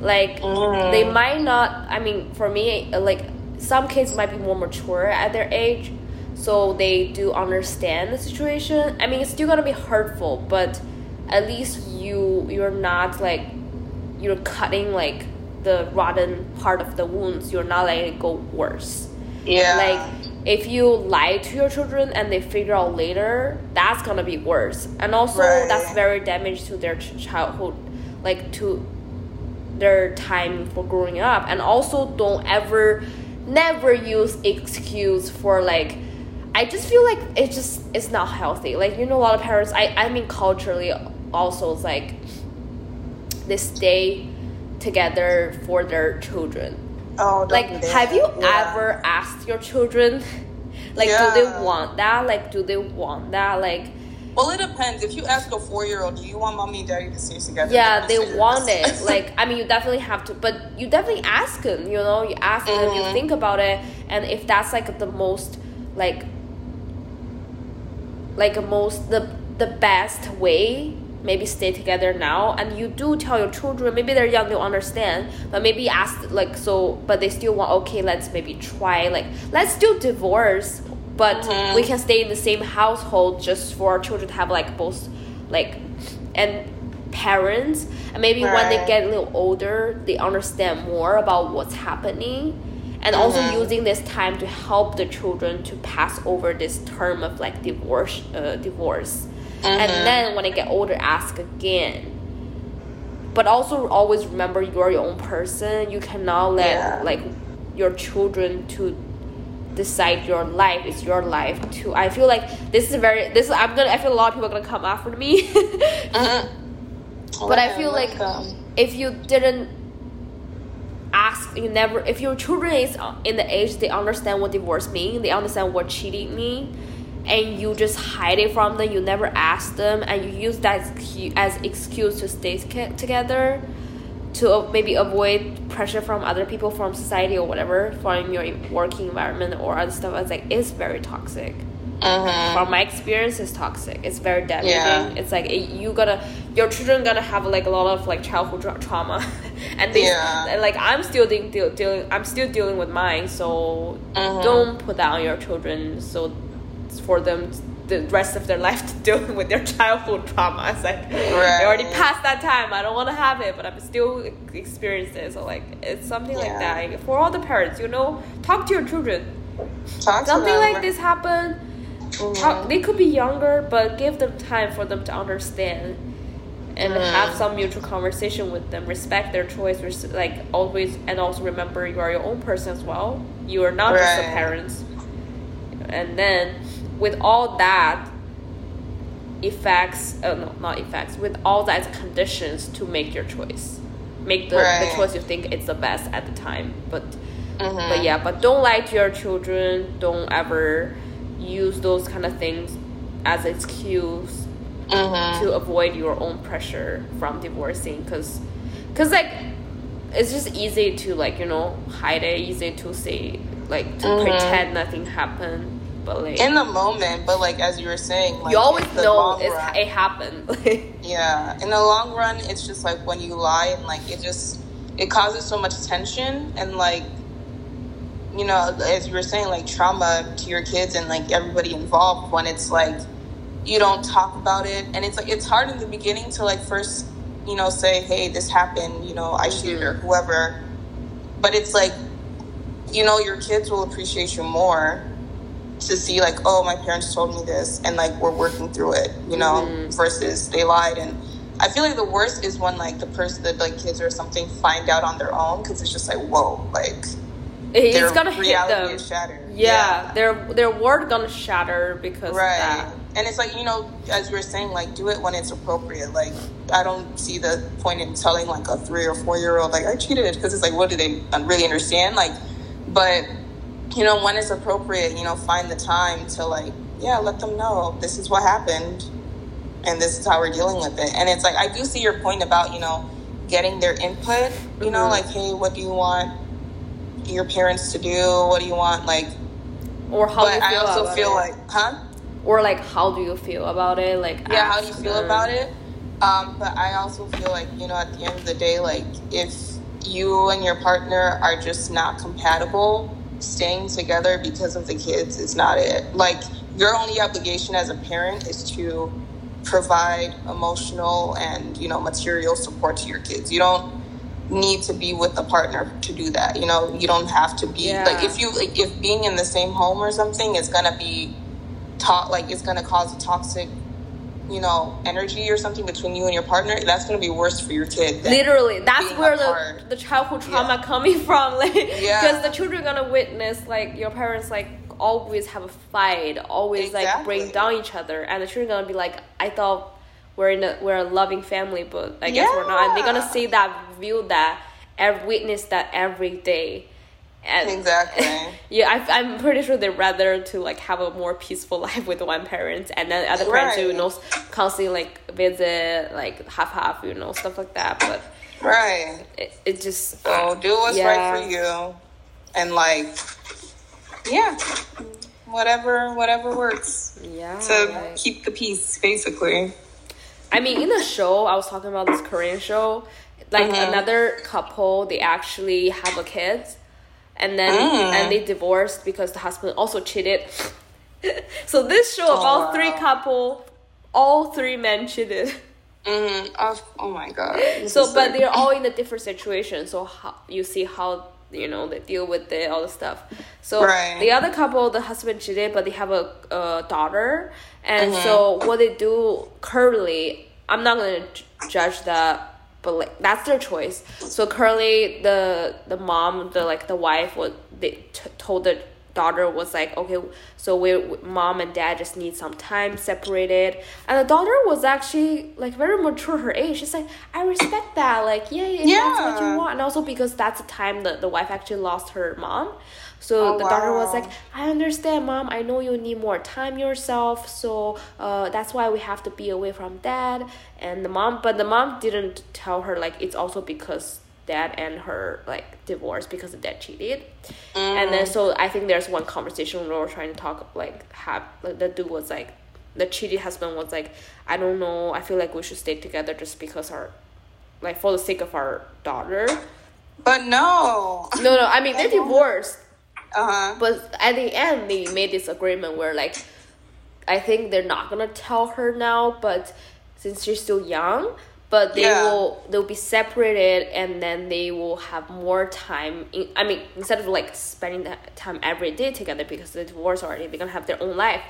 Like Mhm. they might not I mean for me like some kids might be more mature at their age so they do understand the situation. I mean it's still gonna be hurtful, but at least you you're not like you're cutting like the rotten part of the wounds you're not letting it go worse Yeah. like if you lie to your children and they figure out later that's gonna be worse and also Right. that's very damage to their childhood like to their time for growing up and also don't ever never use excuse for like i just feel like it just it's not healthy like you know a lot of parents i i mean culturally also it's like they stay together for their children oh, like do have you Yeah. ever asked your children like do they want that like do they want that like Well, it depends. If you ask a four-year-old, do you want mommy and daddy to stay together? yeah They're they gonna say want yes. it like i mean you definitely have to but you definitely ask them you know you ask them you Mhm. think about it and if that's like the most like like a most the the best way maybe stay together now and you do tell your children maybe they're young they'll understand but maybe ask like so but they still want okay let's maybe try like let's do divorce but Mhm. we can stay in the same household just for our children to have like both like and parents and maybe when they get a little older they understand more about what's happening and also Mhm. using this time to help the children to pass over this term of like divorce uh, divorce and Mhm. then when I get older ask again but also always remember you're your own person you cannot let Yeah. like your children to decide your life it's your life too i feel like this is very this i'm gonna i feel a lot of people are gonna come after me Mhm. But I feel like- if you didn't ask you never if your children is in the age they understand what divorce mean they understand what cheating mean and you just hide it from them you never ask them and you use that as excuse to stay together to maybe avoid pressure from other people from society or whatever from your working environment or other stuff it's like it's very toxic Mhm. from my experience it's toxic it's very damaging Yeah. it's like it, you gotta your children gonna have like a lot of like childhood tra- trauma and they Yeah. and, like i'm still dealing deal, dealing i'm still dealing with mine so Mhm. don't put that on your children so for them the rest of their life to deal with their childhood trauma it's like they already passed that time. I don't want to have it but i'm still experiencing it. So like it's something like that. For all the parents you know talk to your children. Talk something like this happen talk, they could be younger but give them time for them to understand and Mm. have some mutual conversation with them. Respect their choice. Res- like always and also remember you are your own person as well. You are not just the Right. parents and then with all that effects uh, no not effects with all that conditions to make your choice make the, Right. the choice you think is the best at the time but Mhm. but yeah, but don't lie to your children. Don't ever use those kind of things as excuse Mhm. to avoid your own pressure from divorcing. Cause, cause like, it's just easy to like you know hide it. Easy to say like to Mhm. pretend nothing happened. But like in the moment, but like as you were saying, like you always know it's, run- it happened. Yeah, in the long run, it's just like when you lie and like it just it causes so much tension and like you know, as you were saying, like trauma to your kids and like everybody involved when it's like you don't talk about it. And it's like it's hard in the beginning to like first you know say hey this happened you know i cheated mm-hmm. or whoever. But it's like you know your kids will appreciate you more to see like oh my parents told me this and like we're working through it you know Mhm. versus they lied and i feel like the worst is when like the person that like kids or something find out on their own because it's just like whoa like it's gonna hit them. shattered Yeah, their their world gonna shatter because right of that. and it's like you know as you were saying like do it when it's appropriate like i don't see the point in telling like a three or four year old like i cheated because it's like what do they really understand like but you know when it's appropriate you know find the time to like yeah let them know this is what happened and this is how we're dealing with it and it's like i do see your point about you know getting their input you know Mhm. like hey what do you want your parents to do what do you want like Or how do but you i feel also about feel it? like huh or like how do you feel about it like yeah how do you feel them. about it um, but i also feel like you know at the end of the day like if you and your partner are just not compatible staying together because of the kids is not it like your only obligation as a parent is to provide emotional and you know material support to your kids you don't need to be with a partner to do that. You know, you don't have to be Yeah. like if you like if being in the same home or something is gonna be taught like it's gonna cause a toxic, you know, energy or something between you and your partner. That's gonna be worse for your kid. literally that's where the, apart. the childhood trauma Yeah. coming from like because Yeah. the children are gonna witness like your parents like always have a fight always like bring down each other and the children gonna be like i thought we're in a we're a loving family but i guess we're not and they're gonna see that view that ev- witness that every day and Exactly. yeah I, i'm pretty sure they'd rather to like have a more peaceful life with one parent and then other parents who Right. knows constantly like visit like half half you know stuff like that but Right. it, it just So do what's Yeah. right for you, and like, yeah, whatever whatever works yeah to like- keep the peace, basically. I mean, in the show, I was talking about this Korean show. Like Mhm. another couple, they actually have a kid, and then Mm. and they divorced because the husband also cheated. so this show Oh, about three couple, all three men cheated. Mm-hmm. Oh, oh my god. This So, but like- they're all in a different situation. So how you see how you know they deal with it, all the stuff. So Right. the other couple, the husband cheated, but they have a, a daughter, and Mm-hmm. so what they do currently, I'm not gonna judge that. But like that's their choice. So currently, the the mom, the like the wife, was they t- told the daughter was like, okay, so we mom and dad just need some time separated. And the daughter was actually like very mature her age. She's like, I respect that. Like, yeah, yeah, that's what you want. And also because that's the time that the wife actually lost her mom. So Oh, the daughter was like, I understand, mom. I know you need more time yourself. So uh, that's why we have to be away from dad. And the mom, but the mom didn't tell her like it's also because dad and her like divorced because the dad cheated. And then so I think there's one conversation where we're trying to talk like have like, the dude was like the cheated husband was like I don't know I feel like we should stay together just because our like for the sake of our daughter. But no. No, no, I mean they're divorced. Uh huh. But at the end, they made this agreement where, like, I think they're not gonna tell her now, but since she's still young, but they Yeah. will they'll be separated, and then they will have more time. In, I mean, instead of like spending that time every day together because they're divorced already, they're gonna have their own life.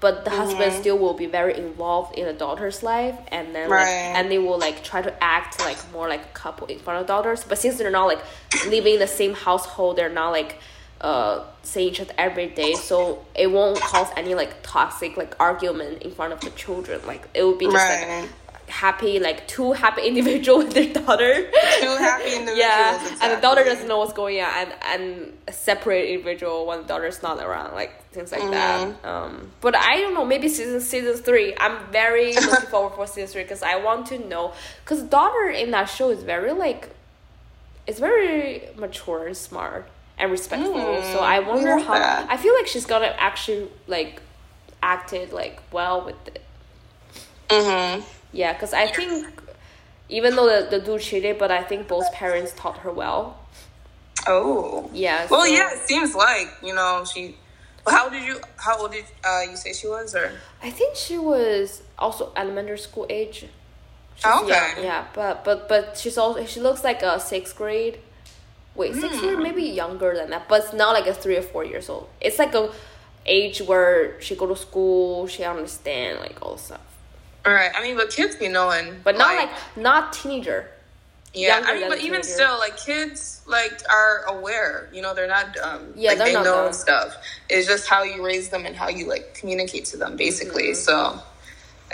But the husband still will be very involved in the daughter's life, and then like, and they will like try to act like more like a couple in front of daughters. But since they're not like living in the same household, they're not like uh seeing each other every day, so it won't cause any like toxic like argument in front of the children. Like it would be just Right. like happy, like two happy individual with their daughter. Two happy individuals. yeah, and the daughter doesn't know what's going on, and and a separate individual when the daughter's not around, like things like Mm-hmm. that. Um, but I don't know. Maybe season season three. I'm very looking forward for season three because I want to know because daughter in that show is very like, it's very mature and smart and respectful. Mm, so I wonder love how. that. I feel like she's gonna actually like acted like well with it. Mhm. Yeah, because I think even though the, the dude cheated, but I think both parents taught her well. Oh. Yeah. Well, so- yeah. It seems like you know she. Well, how did you? How old did uh, you say she was? Or I think she was also elementary school age. She's okay. young, yeah, but but but she's also she looks like a sixth grade. Wait, six Hmm. grade, maybe younger than that, but it's not like a three or four years old. It's like a age where she go to school, she understand like all the stuff, all right. I mean, but kids be knowing, but not like not teenager. Yeah, I mean, but even teenager. still, like kids, like are aware. You know, they're not dumb. Yeah, like, they know dumb. stuff. It's just how you raise them and how you like communicate to them, basically. Mm-hmm. So,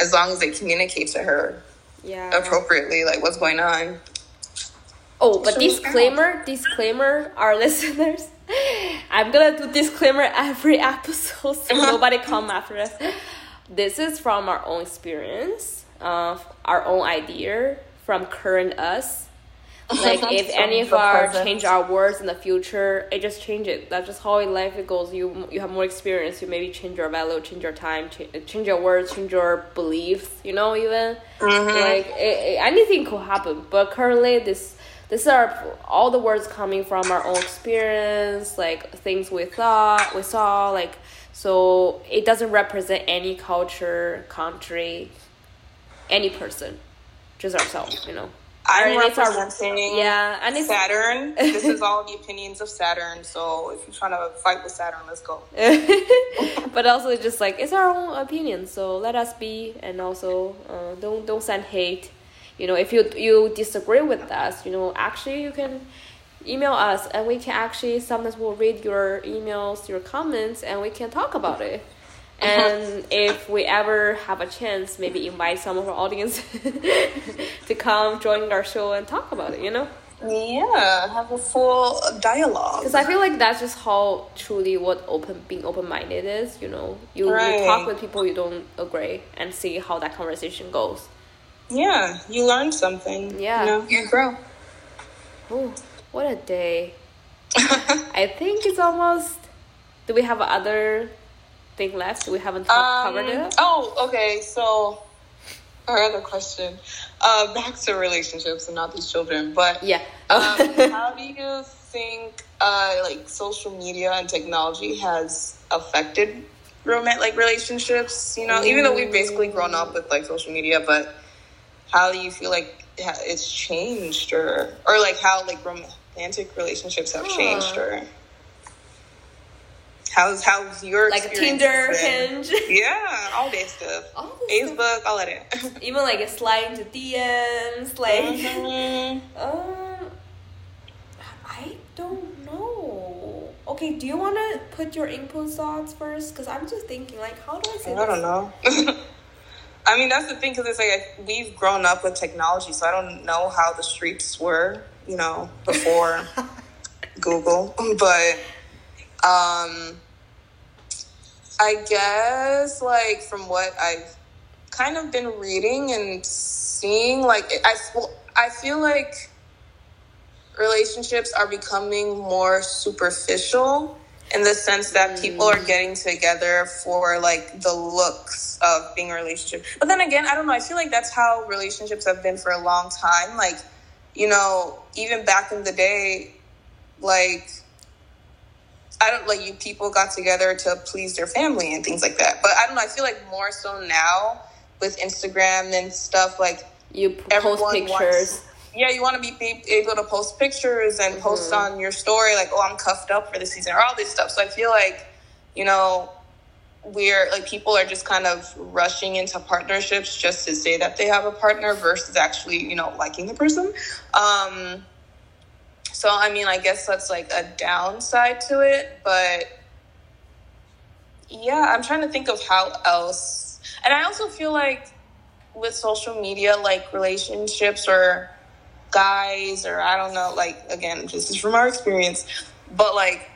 as long as they communicate to her Yeah. appropriately, like what's going on. Oh, but So- disclaimer, disclaimer, our listeners. I'm gonna do disclaimer every episode so nobody come after us. This is from our own experience, of our own idea from current us. Like if any of our present. change our words in the future, it just change it. That's just how in life it goes. You you have more experience. You maybe change your value, change your time, change, change your words, change your beliefs. You know even like it, it- anything could happen. But currently this these are all the words coming from our own experience, like things we thought we saw, like so it doesn't represent any culture, country, any person, just ourselves. You know. I'm And it's our- yeah, and it's Saturn. this is all the opinions of Saturn. So if you're trying to fight with Saturn, let's go. but also it's just like it's our own opinion so let us be and also uh, don't don't send hate you know if you you disagree with us you know actually you can email us and we can actually sometimes we'll read your emails your comments and we can talk about it and if we ever have a chance maybe invite some of our audience to come join our show and talk about it you know Yeah, have a full dialogue. because I feel like that's just how truly what open being open minded is. You know, you, Right. you talk with people you don't agree and see how that conversation goes. Yeah, you learn something. Yeah. you, know? you grow. Oh, what a day! I think it's almost. Do we have other thing left? We haven't talk, covered Um, it. oh, okay. So, our other question. Uh, back to relationships and not these children, but Yeah. um, how do you think uh, like social media and technology has affected romantic like relationships? You know, even though we've basically grown up with like social media, but how do you feel like it's changed, or or like how like romantic relationships have changed, or how's how's your like Tinder, been? Hinge, Yeah, all that stuff. all this stuff. Facebook, all of it. even like a slide into DMs, like. Mhm. Um, I don't know. Okay, do you want to put your input thoughts first? Because I'm just thinking, like, how do I say I don't know. I mean, that's the thing because it's like we've grown up with technology, so I don't know how the streets were, you know, before Google. But um, I guess like from what I've kind of been reading and seeing, like I I feel like relationships are becoming more superficial in the sense that people are mm. getting together for like the looks of being a relationship. But then again, I don't know. I feel like that's how relationships have been for a long time. Like, you know, even back in the day, like I don't like you people got together to please their family and things like that. But I don't know. I feel like more so now with Instagram and stuff like You post pictures. wants- yeah, you want to be, be able to post pictures and post on your story, like, oh, I'm cuffed up for the season, or all this stuff. So I feel like, you know, we're like people are just kind of rushing into partnerships just to say that they have a partner versus actually, you know, liking the person. Um, so I mean, I guess that's like a downside to it, but yeah, I'm trying to think of how else. And I also feel like with social media, like relationships or guys, or I don't know, like again, this is from our experience, but like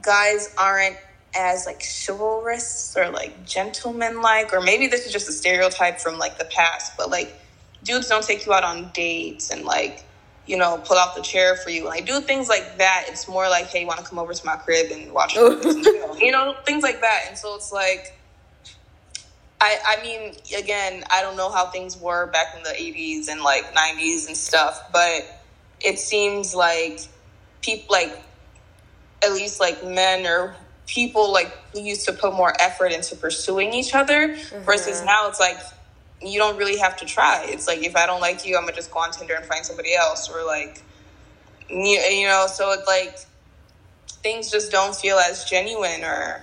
guys aren't as like chivalrous or like gentleman-like, or maybe this is just a stereotype from like the past, but like dudes don't take you out on dates and like you know pull out the chair for you. Like do things like that. It's more like, hey, you want to come over to my crib and watch, you know, things like that. And so it's like. I, I mean, again, I don't know how things were back in the 80s and like 90s and stuff, but it seems like people, like, at least like men or people, like, who used to put more effort into pursuing each other mm-hmm. versus now it's like, you don't really have to try. It's like, if I don't like you, I'm gonna just go on Tinder and find somebody else, or like, you, you know, so it's like, things just don't feel as genuine or,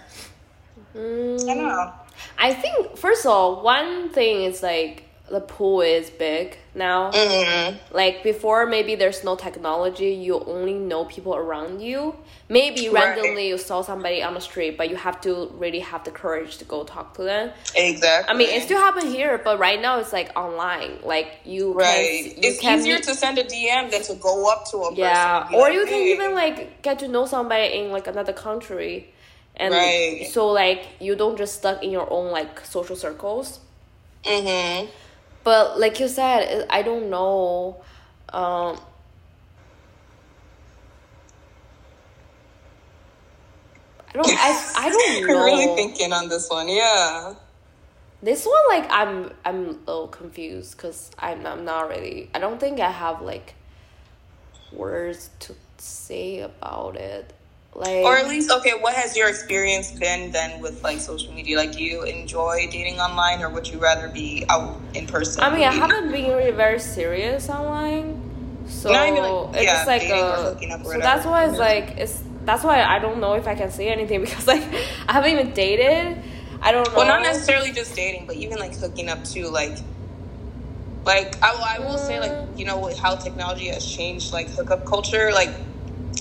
mm. I don't know. I think first of all, one thing is like the pool is big now. Mm-hmm. Like before, maybe there's no technology. You only know people around you. Maybe Right. randomly you saw somebody on the street, but you have to really have the courage to go talk to them. Exactly. I mean, it still happen here, but right now it's like online. Like you Right. can, you it's can easier to send a DM than to go up to a person. yeah, or you can even like get to know somebody in like another country, and Right. so like you don't just stuck in your own like social circles. Mhm. But like you said, I don't know. Um, I don't. I, I don't know. I'm really thinking on this one. Yeah. This one, like, I'm I'm a little confused because I'm I'm not really. I don't think I have like words to say about it. Like or at least okay what has your experience been then with like social media? Like do you enjoy dating online or would you rather be out in person? I mean, I haven't been really very serious online, so like, it's yeah, like a, so that's why it's like it's that's why I don't know if I can say anything because like I haven't even dated. I don't know. well not necessarily just dating but even like hooking up too like like I, will- I will say like mm. you know how technology has changed like hookup culture like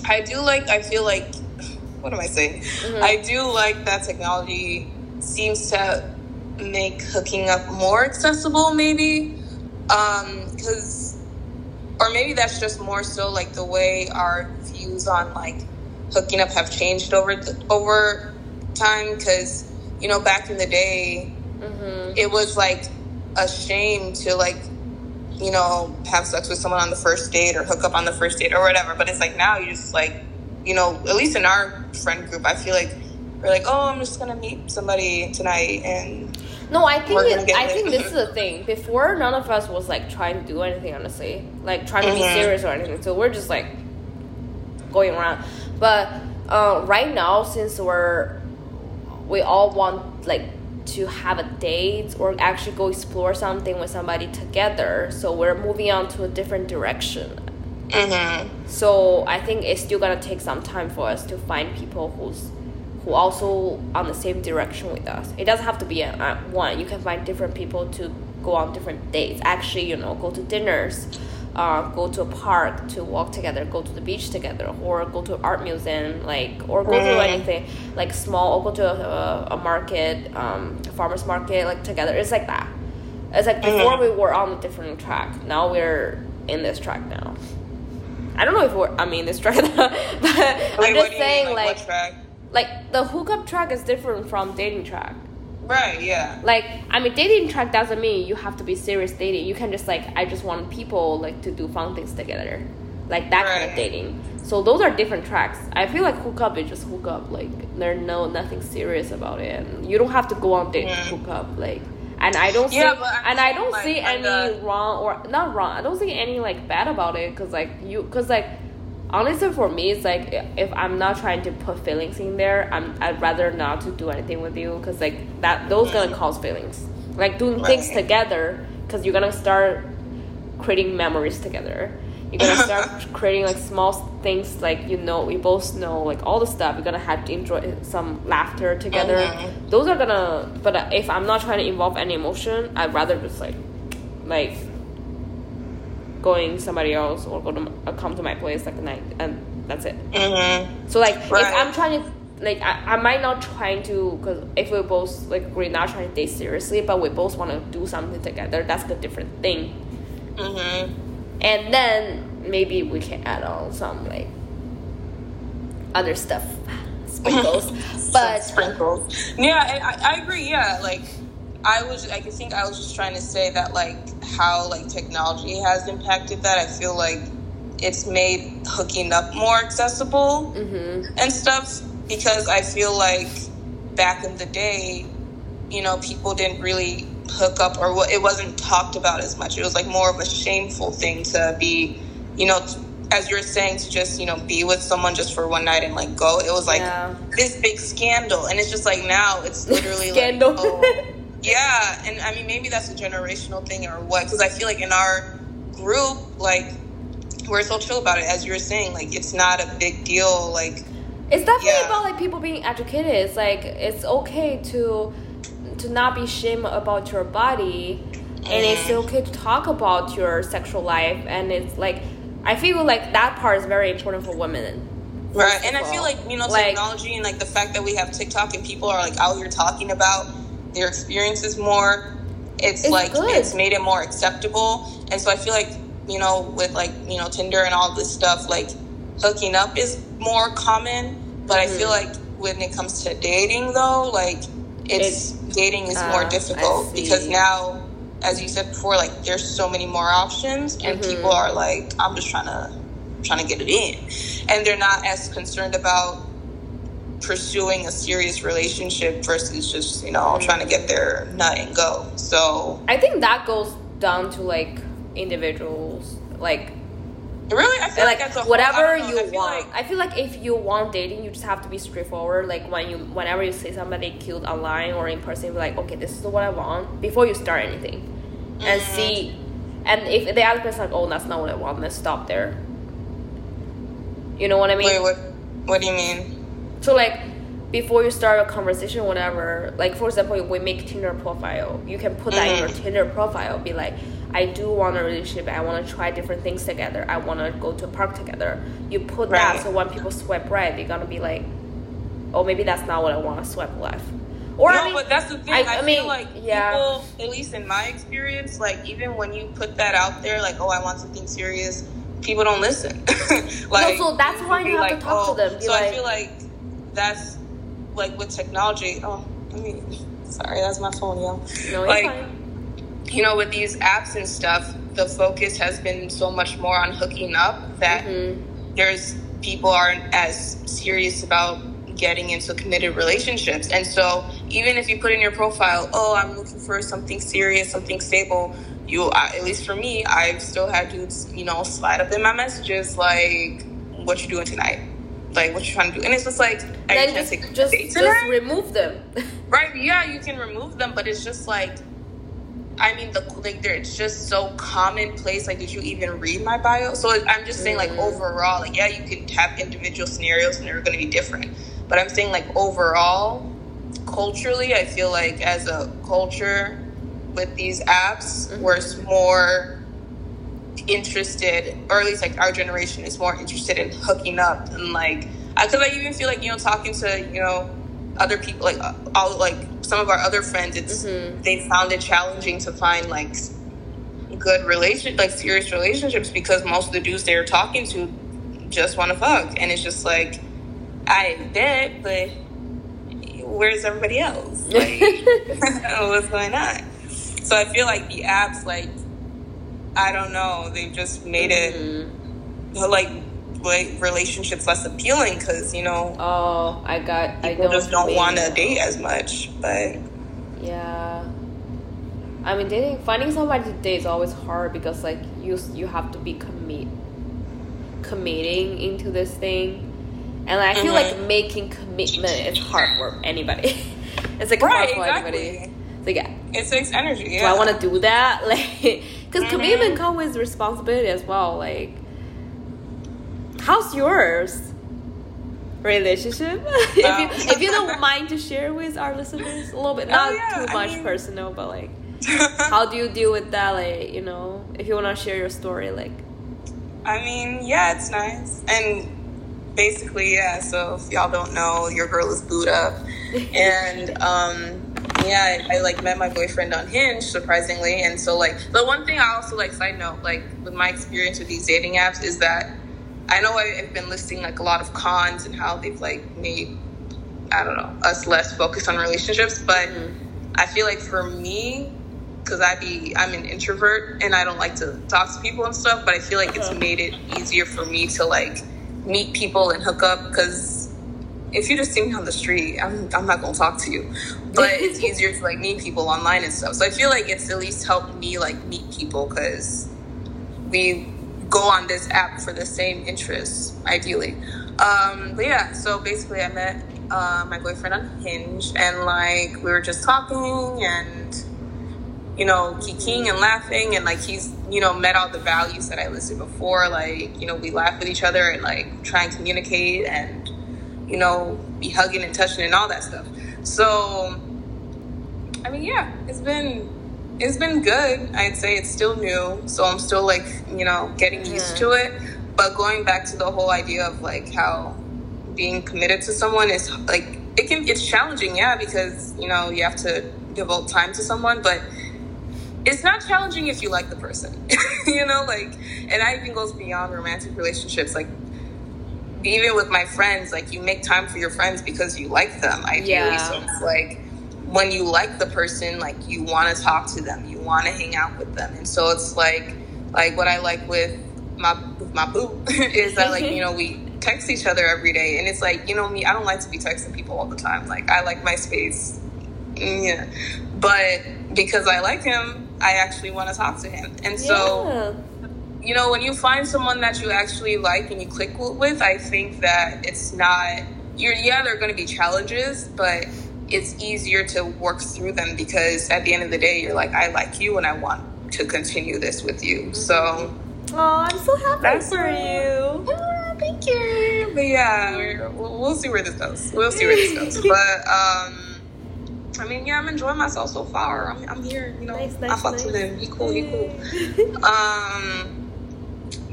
i do like i feel like what am i saying Mhm. i do like that technology seems to make hooking up more accessible maybe um because or maybe that's just more so like the way our views on like hooking up have changed over the, over time because you know back in the day Mhm. it was like a shame to like you know have sex with someone on the first date or hook up on the first date or whatever but it's like now you just like you know at least in our friend group i feel like we're like oh i'm just gonna meet somebody tonight and No, I think it, I think this is the thing. Before, none of us was like trying to do anything. Honestly, like trying to be Mhm. serious or anything. So we're just like going around. But uh, right now, since we're we all want like to have a date or actually go explore something with somebody together, so we're moving on to a different direction. mm-hmm. So I think it's still gonna take some time for us to find people who's who also on the same direction with us. It doesn't have to be a, one. You can find different people to go on different dates. Actually, you know, go to dinners, uh, go to a park to walk together, go to the beach together, or go to art museum, like or go to Mm. anything like small, or go to a, a market, um, a farmers market, like together. It's like that. It's like before Mhm. we were on a different track. Now we're in this track now. I don't know if we're. I mean, this track, but I'm just mean, saying, what like, track? like the hookup track is different from dating track. Right yeah Like, I mean, dating track doesn't mean you have to be serious dating. You can just like, I just want people like to do fun things together, like that kind of dating. So those are different tracks. I feel like hookup is just hookup. Like, there's no nothing serious about it. And you don't have to go on date to Mm. hook up. Like, and I don't Yeah, see, and I don't like, see any kinda- wrong or not wrong. I don't see any like bad about it because like you, because like honestly for me it's like if i'm not trying to put feelings in there i'm i'd rather not to do anything with you because like that those gonna cause feelings. Like doing things together because you're gonna start creating memories together. You're gonna start creating like small things like you know we both know like all the stuff. You're gonna have to enjoy some laughter together. Mhm. those are gonna but if i'm not trying to involve any emotion i'd rather just like like going somebody else or go to uh, come to my place like night and that's it mm-hmm. so like if i'm trying to like I, I might not trying to because if we both like we're not trying to date seriously but we both want to do something together that's a different thing Mm-hmm. and then maybe we can add on some like other stuff sprinkles but sprinkles. Yeah, I, I agree. Yeah, like I was, I think I was just trying to say that like how like technology has impacted that. I feel like it's made hooking up more accessible mm-hmm, and stuff because I feel like back in the day, you know, people didn't really hook up or it wasn't talked about as much. It was like more of a shameful thing to be, you know, t- as you're saying, to just, you know, be with someone just for one night and like go. It was like Yeah. this big scandal. And it's just like now it's literally Scandal. like, oh, yeah. And I mean, maybe that's a generational thing or what, because I feel like in our group, like, we're so chill about it. As you were saying, like, it's not a big deal. Like, it's definitely Yeah. about like people being educated it's like it's okay to to not be shame about your body and it's Mhm. okay to talk about your sexual life and it's like i feel like that part is very important for women Right, and I feel like you know Like- technology and like the fact that we have TikTok and people are like out here talking about their experiences more. It's, It's like good. it's made it more acceptable, and so I feel like you know with like you know Tinder and all this stuff, like hooking up is more common. But I feel Mhm. like when it comes to dating, though, like it's dating is Ah, more difficult because now, as you said before, like there's so many more options, and Mhm. people are like, I'm just trying to trying to get it in and they're not as concerned about pursuing a serious relationship versus just you know trying to get their nut and go so I think that goes down to like individuals, like Really, I feel like, like, whatever whole, you I want. Like, I feel like if you want dating, you just have to be straightforward. Like when you, whenever you see somebody cute online or in person, be like, okay, this is what I want before you start anything, and Mhm. see. And if the other person's like, oh, that's not what I want, let's stop there. You know what I mean? wait, what? What do you mean? So like before you start a conversation, whatever, like for example, we make Tinder profile. You can put that in your Mhm. Tinder profile. Be like, I do want a relationship. I want to try different things together. I want to go to a park together. You put that so when people swipe right, they're gonna be like, oh, maybe that's not what I want. to Swipe left. Or no, I mean, but that's the thing. I- I, I feel mean, like yeah. people, at least in my experience, like even when you put that out there, like, oh, I want something serious, people don't listen. like, so that's why you have to talk to them. Be so I feel like that's like with technology. Oh, let me. Sorry, that's my phone, y'all. no, like, fine. you know, with these apps and stuff, the focus has been so much more on hooking up that Mhm. there's people aren't as serious about getting into committed relationships. And so even if you put in your profile, oh, I'm looking for something serious, something stable, you, at least for me, I've still had dudes, you know, slide up in my messages like, what you doing tonight? Like, what you trying to do? And it's just like, I Then just just tonight. remove them. Right? Yeah, you can remove them, but it's just like, I mean, the like, they're it's just so commonplace. Like, did you even read my bio? So I'm just saying, like, Mhm. overall, like, yeah, you can have individual scenarios and they're going to be different. But I'm saying, like, overall, culturally, I feel like as a culture with these apps, Mhm. we're more interested, or at least like our generation is more interested in hooking up and like, because I even feel like you know talking to you know other people like uh, all like some of our other friends, it's Mhm. they found it challenging to find like good relation like serious relationships because most of the dudes they're talking to just want to fuck, and it's just like I bet, but where's everybody else? Like, what's going on? So I feel like the apps, like, I don't know, they've just made it Mhm. like like relationships less appealing because you know Oh, I got. I people know just don't want to date as much. But Yeah. I mean, dating, finding somebody to date is always hard because like you you have to be commit, committing into this thing, and I feel like Mhm. making commitment is hard for anybody. it's like right, hard for exactly. anybody. It's like, yeah, It takes energy. do I want to do that? Like, because Mhm. commitment comes with responsibility as well. Like, how's yours? Relationship? if you Um. if you don't mind to share with our listeners a little bit, Oh, not yeah, too I much mean- personal, but like, how do you deal with that? Like, you know, if you want to share your story, like, I mean, yeah, it's nice. And basically, yeah, so if y'all don't know, your girl is booed up. And um yeah, I, I like met my boyfriend on Hinge, surprisingly. And so like the one thing I also like side note, like with my experience with these dating apps is that I know I've been listing like a lot of cons and how they've like made I don't know, us less focused on relationships, but Mhm. I feel like for me, because I be I'm an introvert and I don't like to talk to people and stuff, but I feel like it's Uh-huh. made it easier for me to like meet people and hook up because if you just see me on the street, I'm I'm not gonna talk to you. But it's easier to like meet people online and stuff. So I feel like it's at least helped me like meet people because we go on this app for the same interests, ideally. Um, but yeah, so basically, I met uh, my boyfriend on Hinge, and like we were just talking and you know kikiing and laughing, and like he's you know met all the values that I listed before. Like you know we laugh with each other and like try and communicate and you know be hugging and touching and all that stuff. So I mean, yeah, it's been it's been good. I'd say it's still new, so I'm still like you know getting used to it. But going back to the whole idea of like how being committed to someone is like it can it's challenging, yeah, because you know you have to devote time to someone, but it's not challenging if you like the person, you know, like, and that even goes beyond romantic relationships, like. Even with my friends, like you make time for your friends because you like them, I Yeah. So it's like when you like the person, like you want to talk to them, you want to hang out with them, and so it's like, like what I like with my with my boo is that like you know we text each other every day, and it's like you know me, I don't like to be texting people all the time. Like I like my space, mm, yeah, but because I like him, I actually want to talk to him, and so yeah. You know, when you find someone that you actually like and you click with, I think that it's not. You're yeah, there are going to be challenges, but it's easier to work through them because at the end of the day, you're like, I like you and I want to continue this with you. So, oh, I'm so happy That's for you. ah, thank you. But yeah, we're, we'll, see where this goes. We'll see where this goes. But um, I mean, yeah, I'm enjoying myself so far. I'm, I'm here. You know, Nice, I fucked nice. with him. He cool. He cool. Um,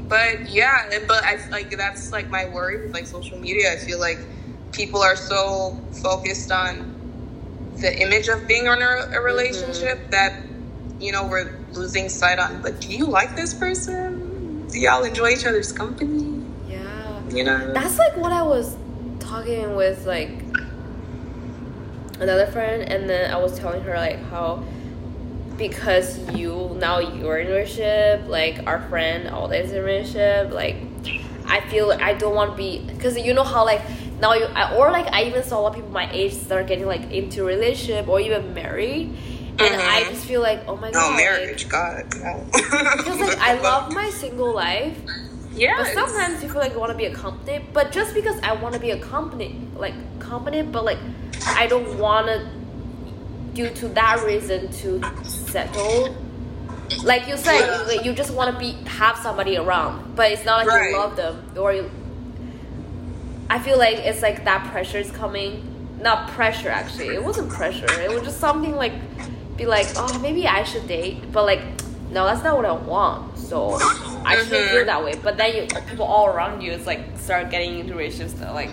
but yeah, but I like that's like my worry with like social media. I feel like people are so focused on the image of being in a, a relationship mm-hmm. that you know we're losing sight on. But do you like this person? Do y'all enjoy each other's company? yeah. You know, That's like what I was talking with like another friend, and then I was telling her like how because you now you're in a relationship, like our friend all is in a relationship, like I feel I don't want to be because you know how like now you or like I even saw a lot of people my age start getting like into relationship or even married, and I Mhm. just feel like oh my god, no like- marriage, God, no. because like I love my single life, yeah. but sometimes you feel like you want to be accompanied. But just because I want to be accompanied, like accompanied, but like I don't want to, due to that reason, to settle. Like you said, Yeah. like, you just want to be have somebody around, but it's not like Right. you love them or you. I feel like it's like that pressure is coming. Not pressure, actually. It wasn't pressure. It was just something like, be like, oh, maybe I should date, but like, no, that's not what I want. So I shouldn't Mhm. feel that way. But then you, people all around you, it's like start getting into relationships that like,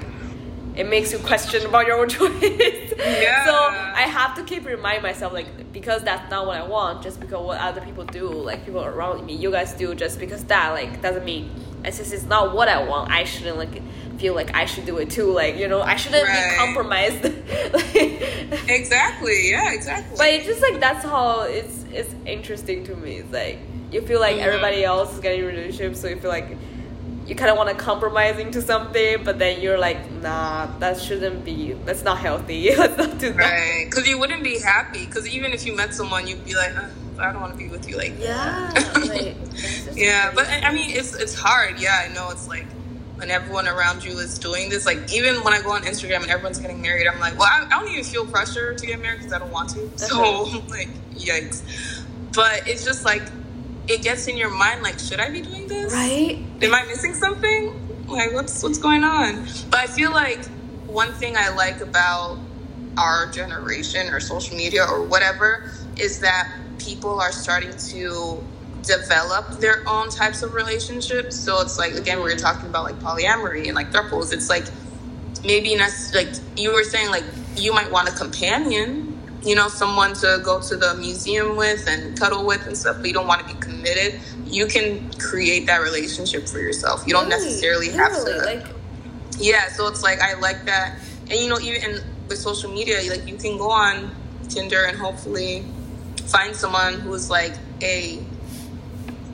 it makes you question about your own choice. Yeah. So I have to keep reminding myself like because that's not what I want. Just because what other people do, like people around me, you guys do, just because that like doesn't mean. And since it's not what I want, I shouldn't like feel like I should do it too. Like you know, I shouldn't Right. be compromised. Like- exactly. Yeah, exactly. but it's just like that's how it's it's interesting to me. It's like you feel like Mhm. everybody else is getting relationships, so you feel like you kind of want to compromise into something, but then you're like, nah, that shouldn't be. That's not healthy. Let's not do that. Right, because you wouldn't be happy. Because even if you met someone, you'd be like, "Uh, I don't want to be with you like Yeah. that. like, yeah, but crazy. I mean, it's it's hard. Yeah, I know it's like when everyone around you is doing this. Like even when I go on Instagram and everyone's getting married, I'm like, well, I, I don't even feel pressure to get married because I don't want to. So like, yikes. But it's just like it gets in your mind. Like, should I be doing this? right? am I missing something? Like, what's what's going on? But I feel like one thing I like about our generation or social media or whatever is that people are starting to develop their own types of relationships. So it's like again, we were talking about like polyamory and like thruples. It's like maybe not like you were saying like you might want a companion you know someone to go to the museum with and cuddle with and stuff but you don't want to be committed you can create that relationship for yourself. You don't Really, necessarily have to. like yeah so it's like i like that. And you know even with social media like you can go on tinder and hopefully find someone who's like a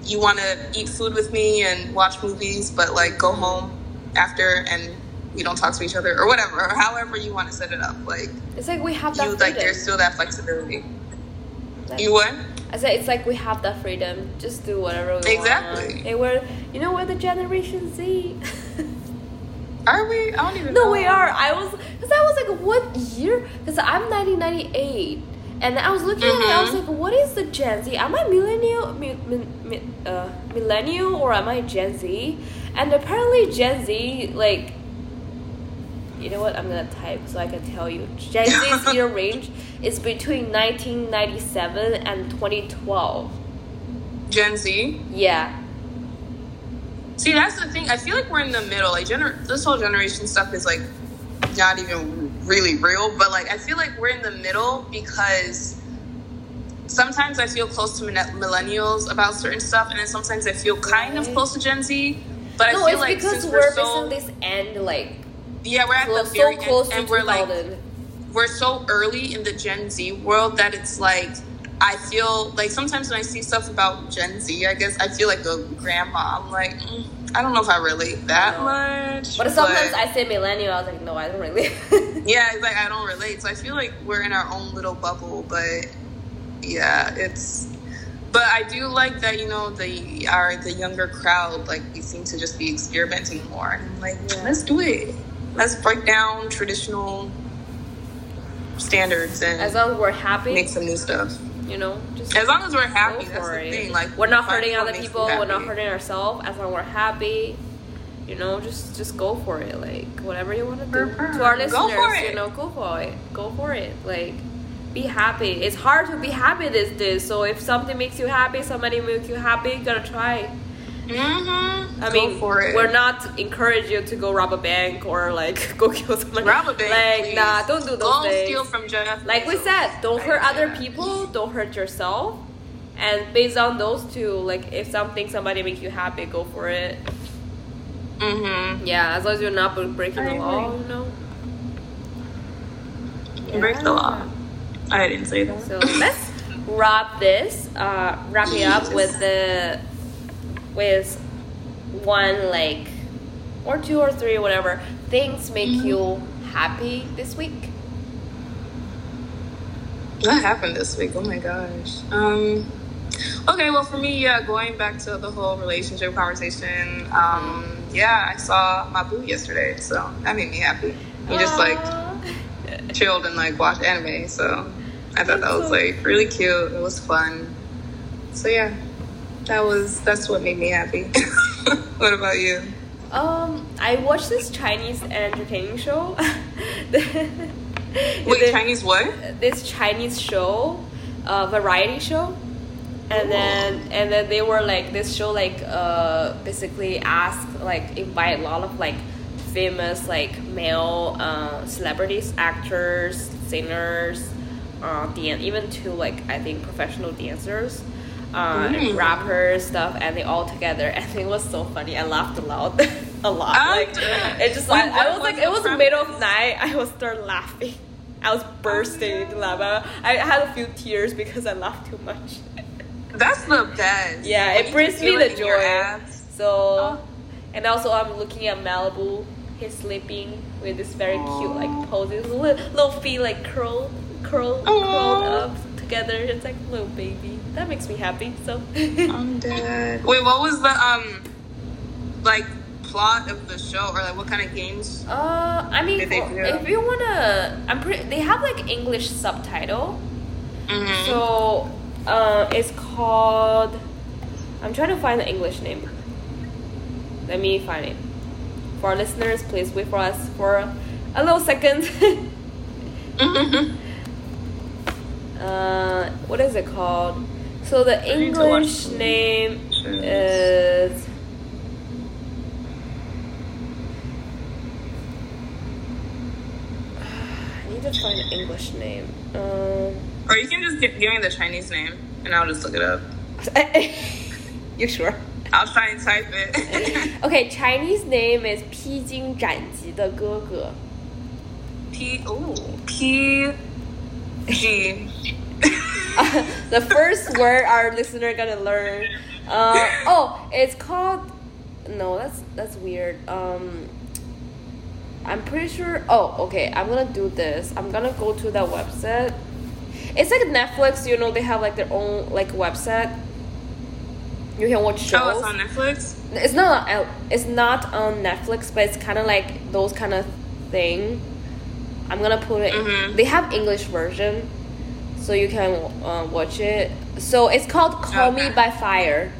you want to eat food with me and watch movies but like go home after and we don't talk to each other or whatever or however you want to set it up like it's like we have that you freedom. like there's still that flexibility Like, you what I said it's like we have that freedom. Just do whatever we Exactly. want. Hey, we're you know we're the Generation Z. are we i don't even know no, we are. I was because I was like, what year? Because I'm 1998, and I was looking at it. I was Mhm. like, what is the Gen Z? Am I millennial, mi, mi, mi, uh, millennial, or am I Gen Z? And apparently, Gen Z like. You know what? I'm gonna type so I can tell you. Gen Z's year range is between 1997 and 2012. gen z Yeah. See, that's the thing. I feel like we're in the middle. Like, gener- this whole generation stuff is like not even really real, but like I feel like we're in the middle because sometimes I feel close to millen- millennials about certain stuff, and then sometimes I feel kind of close to Gen Z. But no, I feel it's like because since we're, we're so missing this end, like yeah, we're at close, the very so close end, and we're like we're so early in the Gen Z world that it's like I feel like sometimes when I see stuff about Gen Z, I guess I feel like a grandma. I'm like, mm, I don't know if I relate that No. much. But sometimes I say millennial. I was like, no, I don't really. yeah, it's like I don't relate. So I feel like we're in our own little bubble. But yeah, it's but I do like that you know the our the younger crowd like we seem to just be experimenting more. And I'm like, Yeah. let's do it. Let's break down traditional standards and As long as we're happy, make some new stuff. you know, just As long as we're happy, that's the it. thing. Like we're not hurting other people. We're not hurting ourselves. As long as we're happy, you know, just just go for it. Like whatever you want to do. To our Go listeners, for it. you know, go for it. Go for it. Like be happy. It's hard to be happy these days. So if something makes you happy, somebody makes you happy, gotta try. Mm-hmm. I Go mean, for it. we're not encourage you to go rob a bank or like go kill someone. Rob a bank, Like please. nah, don't do those Don't things. steal from Jeff. like we said, don't I hurt didn't other that. people, don't hurt yourself. And based on those two, like if something somebody makes you happy, go for it. Mm-hmm. Yeah, as long as you're not breaking I the law, agree. you know. Break the law. I didn't say that. So let's wrap this, uh, wrap it up with the with one like or two or three whatever things make Mm-hmm. you happy this week. What happened this week? Oh my gosh. Um. Okay, well, for me, yeah, going back to the whole relationship conversation, um, yeah, I saw my boo yesterday, so that made me happy. He just like chilled and like watched anime, so I thought that was like really cute. It was fun. So yeah, that was that's what made me happy. what about you? Um, I watched this Chinese entertaining show. Wait, The- Chinese what? This Chinese show, uh, variety show, and then and then they were like this show like uh basically ask like invite a lot of like famous like male uh, celebrities, actors, singers, uh, dan- even to like I think professional dancers. Uh, Mm. rappers stuff and they all together and it was so funny. I laughed aloud a lot. Ah. like it just like i was like it was middle of night. I was start laughing. I was bursting into laugh I, I had a few tears because i laughed too much. That's the best. yeah When it brings me the it in your joy. so Oh. and also i'm looking at malibu. He's sleeping with this very cute like poses. Little, little feet like curled curled curled up together. It's like little baby that makes me happy so I'm dead. Wait, what was the um like plot of the show, or like what kind of games? Uh, I mean, Did they for- do- if you wanna, I'm pretty. They have like English subtitle, Mm-hmm. so uh, it's called. I'm trying to find the English name. Let me find it. For our listeners, please wait for us for a little second. uh, what is it called? So the I need to watch English some name shows. is. I need to find an English name. Um, or you can just give, give me the Chinese name, and I'll just look it up. you sure? I'll try and type it. Okay, Chinese name is 披荆斩棘的哥哥. P ooh P G. the first word our listener gonna learn. Uh, oh, it's called. No, that's that's weird. Um, I'm pretty sure. Oh, okay. I'm gonna do this. I'm gonna go to that website. It's like Netflix. You know, they have like their own like website. You can watch shows. Oh, it's on Netflix. It's not. on- It's not on Netflix, but it's kind of like those kind of thing. I'm gonna put it. Mhm. They have English version, so you can uh, watch it. So it's called "Call Me by Fire."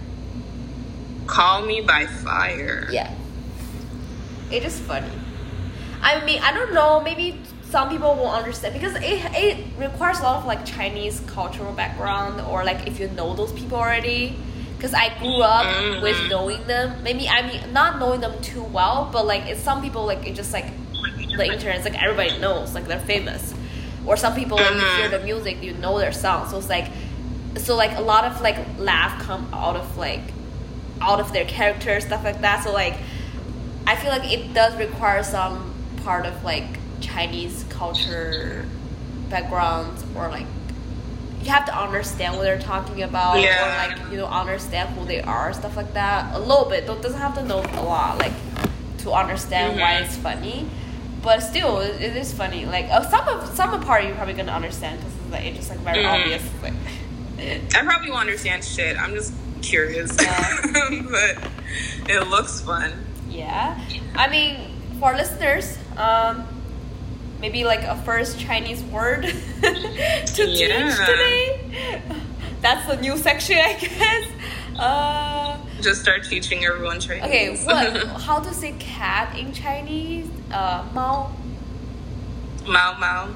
Call Me by Fire. Yeah, it is funny. I mean, I don't know. Maybe some people won't understand because it it requires a lot of like Chinese cultural background or like if you know those people already. Because I grew up Mhm. with knowing them. Maybe I mean not knowing them too well, but like it's some people like it just like the internet. It's like everybody knows, like they're famous. Or some people when you hear Mhm. the music, you know their song. So it's like, so like a lot of like laugh come out of like out of their character stuff like that. So like, I feel like it does require some part of like Chinese culture backgrounds or like you have to understand what they're talking about Yeah. or like you know understand who they are stuff like that a little bit don't doesn't have to know a lot like to understand why Mhm. it's funny but still it, it is funny like uh, some of some part you're probably gonna understand because it's like it's just like very Mhm. obvious like I probably won't understand shit. I'm just curious, Yeah. but it looks fun. Yeah. I mean, for listeners, um, maybe like a first Chinese word to teach Yeah. today. That's the new section, I guess. Uh, Just start teaching everyone Chinese. okay, what? How to say cat in Chinese? Uh, 猫. Mao Mao.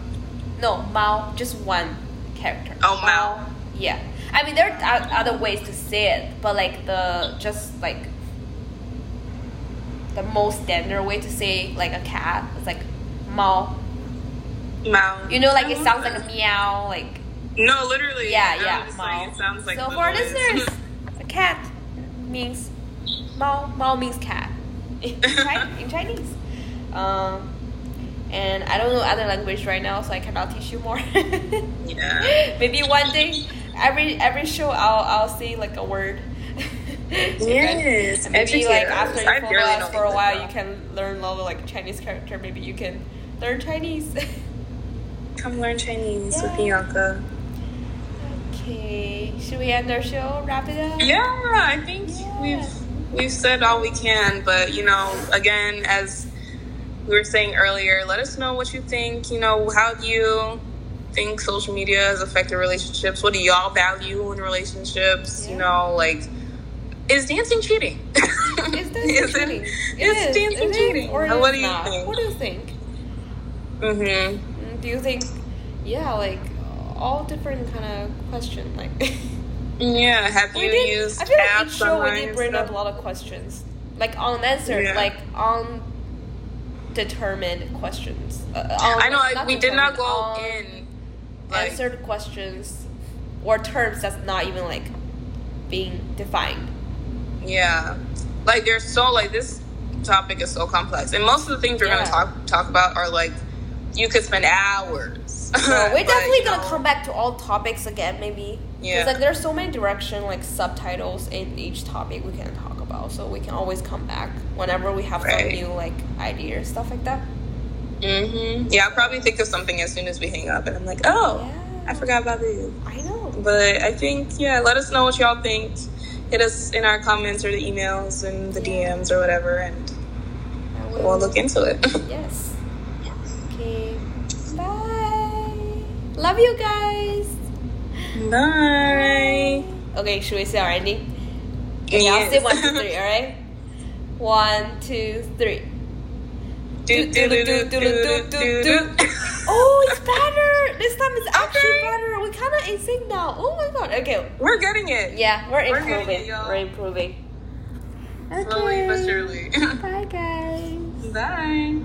No, Mao, just one character. Oh, Mao. Yeah. I mean, there are other ways to say it, but like the just like the most standard way to say like a cat is like Mao. Mao. You know, like it sounds like a meow, like No, literally. yeah, yeah, Mao. It sounds like so for listeners, a cat means Mao. Mao means cat in, in Chinese. Um, and I don't know other language right now, so I cannot teach you more. yeah. Maybe one day, every every show, I'll I'll say like a word. Yes, maybe like after you follow us for a while, you can learn all the like Chinese character. Maybe you can learn Chinese. Come learn Chinese with Yeah. Bianca. okay, should we end our show? Wrap it up. Yeah, I think Yeah. we've we've said all we can, but you know, again, as we were saying earlier, let us know what you think. You know, how do you think social media has affected relationships? What do y'all value in relationships? You know, like is dancing cheating? Is this Is it- cheating? is It dancing It is, cheating? Or What do is you not. think? What do you think? mm-hmm. Mm, Do you think? Yeah, like all different kind of question. Like Yeah. Have we you did. used I feel like each show we did bring up a lot of questions, like unanswered, Yeah. like undetermined questions. Uh, I know like, we did not go in like answered questions or terms that's not even like being defined. Yeah, like there's so like this topic is so complex, and most of the things we're Yeah. gonna talk talk about are like you could spend hours. So we're But, definitely you gonna come back to all topics again, maybe. Yeah. Like there's so many direction, like subtitles in each topic we can talk about, so we can always come back whenever we have some new like idea or stuff like that. mm-hmm. Yeah, I'll probably think of something as soon as we hang up, and I'm like, oh, Yeah. I forgot about this. I know. But I think yeah, let us know what y'all think. Hit us in our comments or the emails and the Yeah. DMs or whatever, and we'll look into it. Yes. Okay. Bye. Love you guys. Bye. Okay, should we say our ending? Okay, I'll say one, two, three. All right. One, two, three. Do, do, do, do, do, do, do, do. Oh, it's better. This time it's actually Okay. better. We kind of in sync now. Oh my god. Okay. We're getting it. Yeah, we're We're getting improving. it, y'all. we're improving. Slowly but surely. Bye, guys. Bye.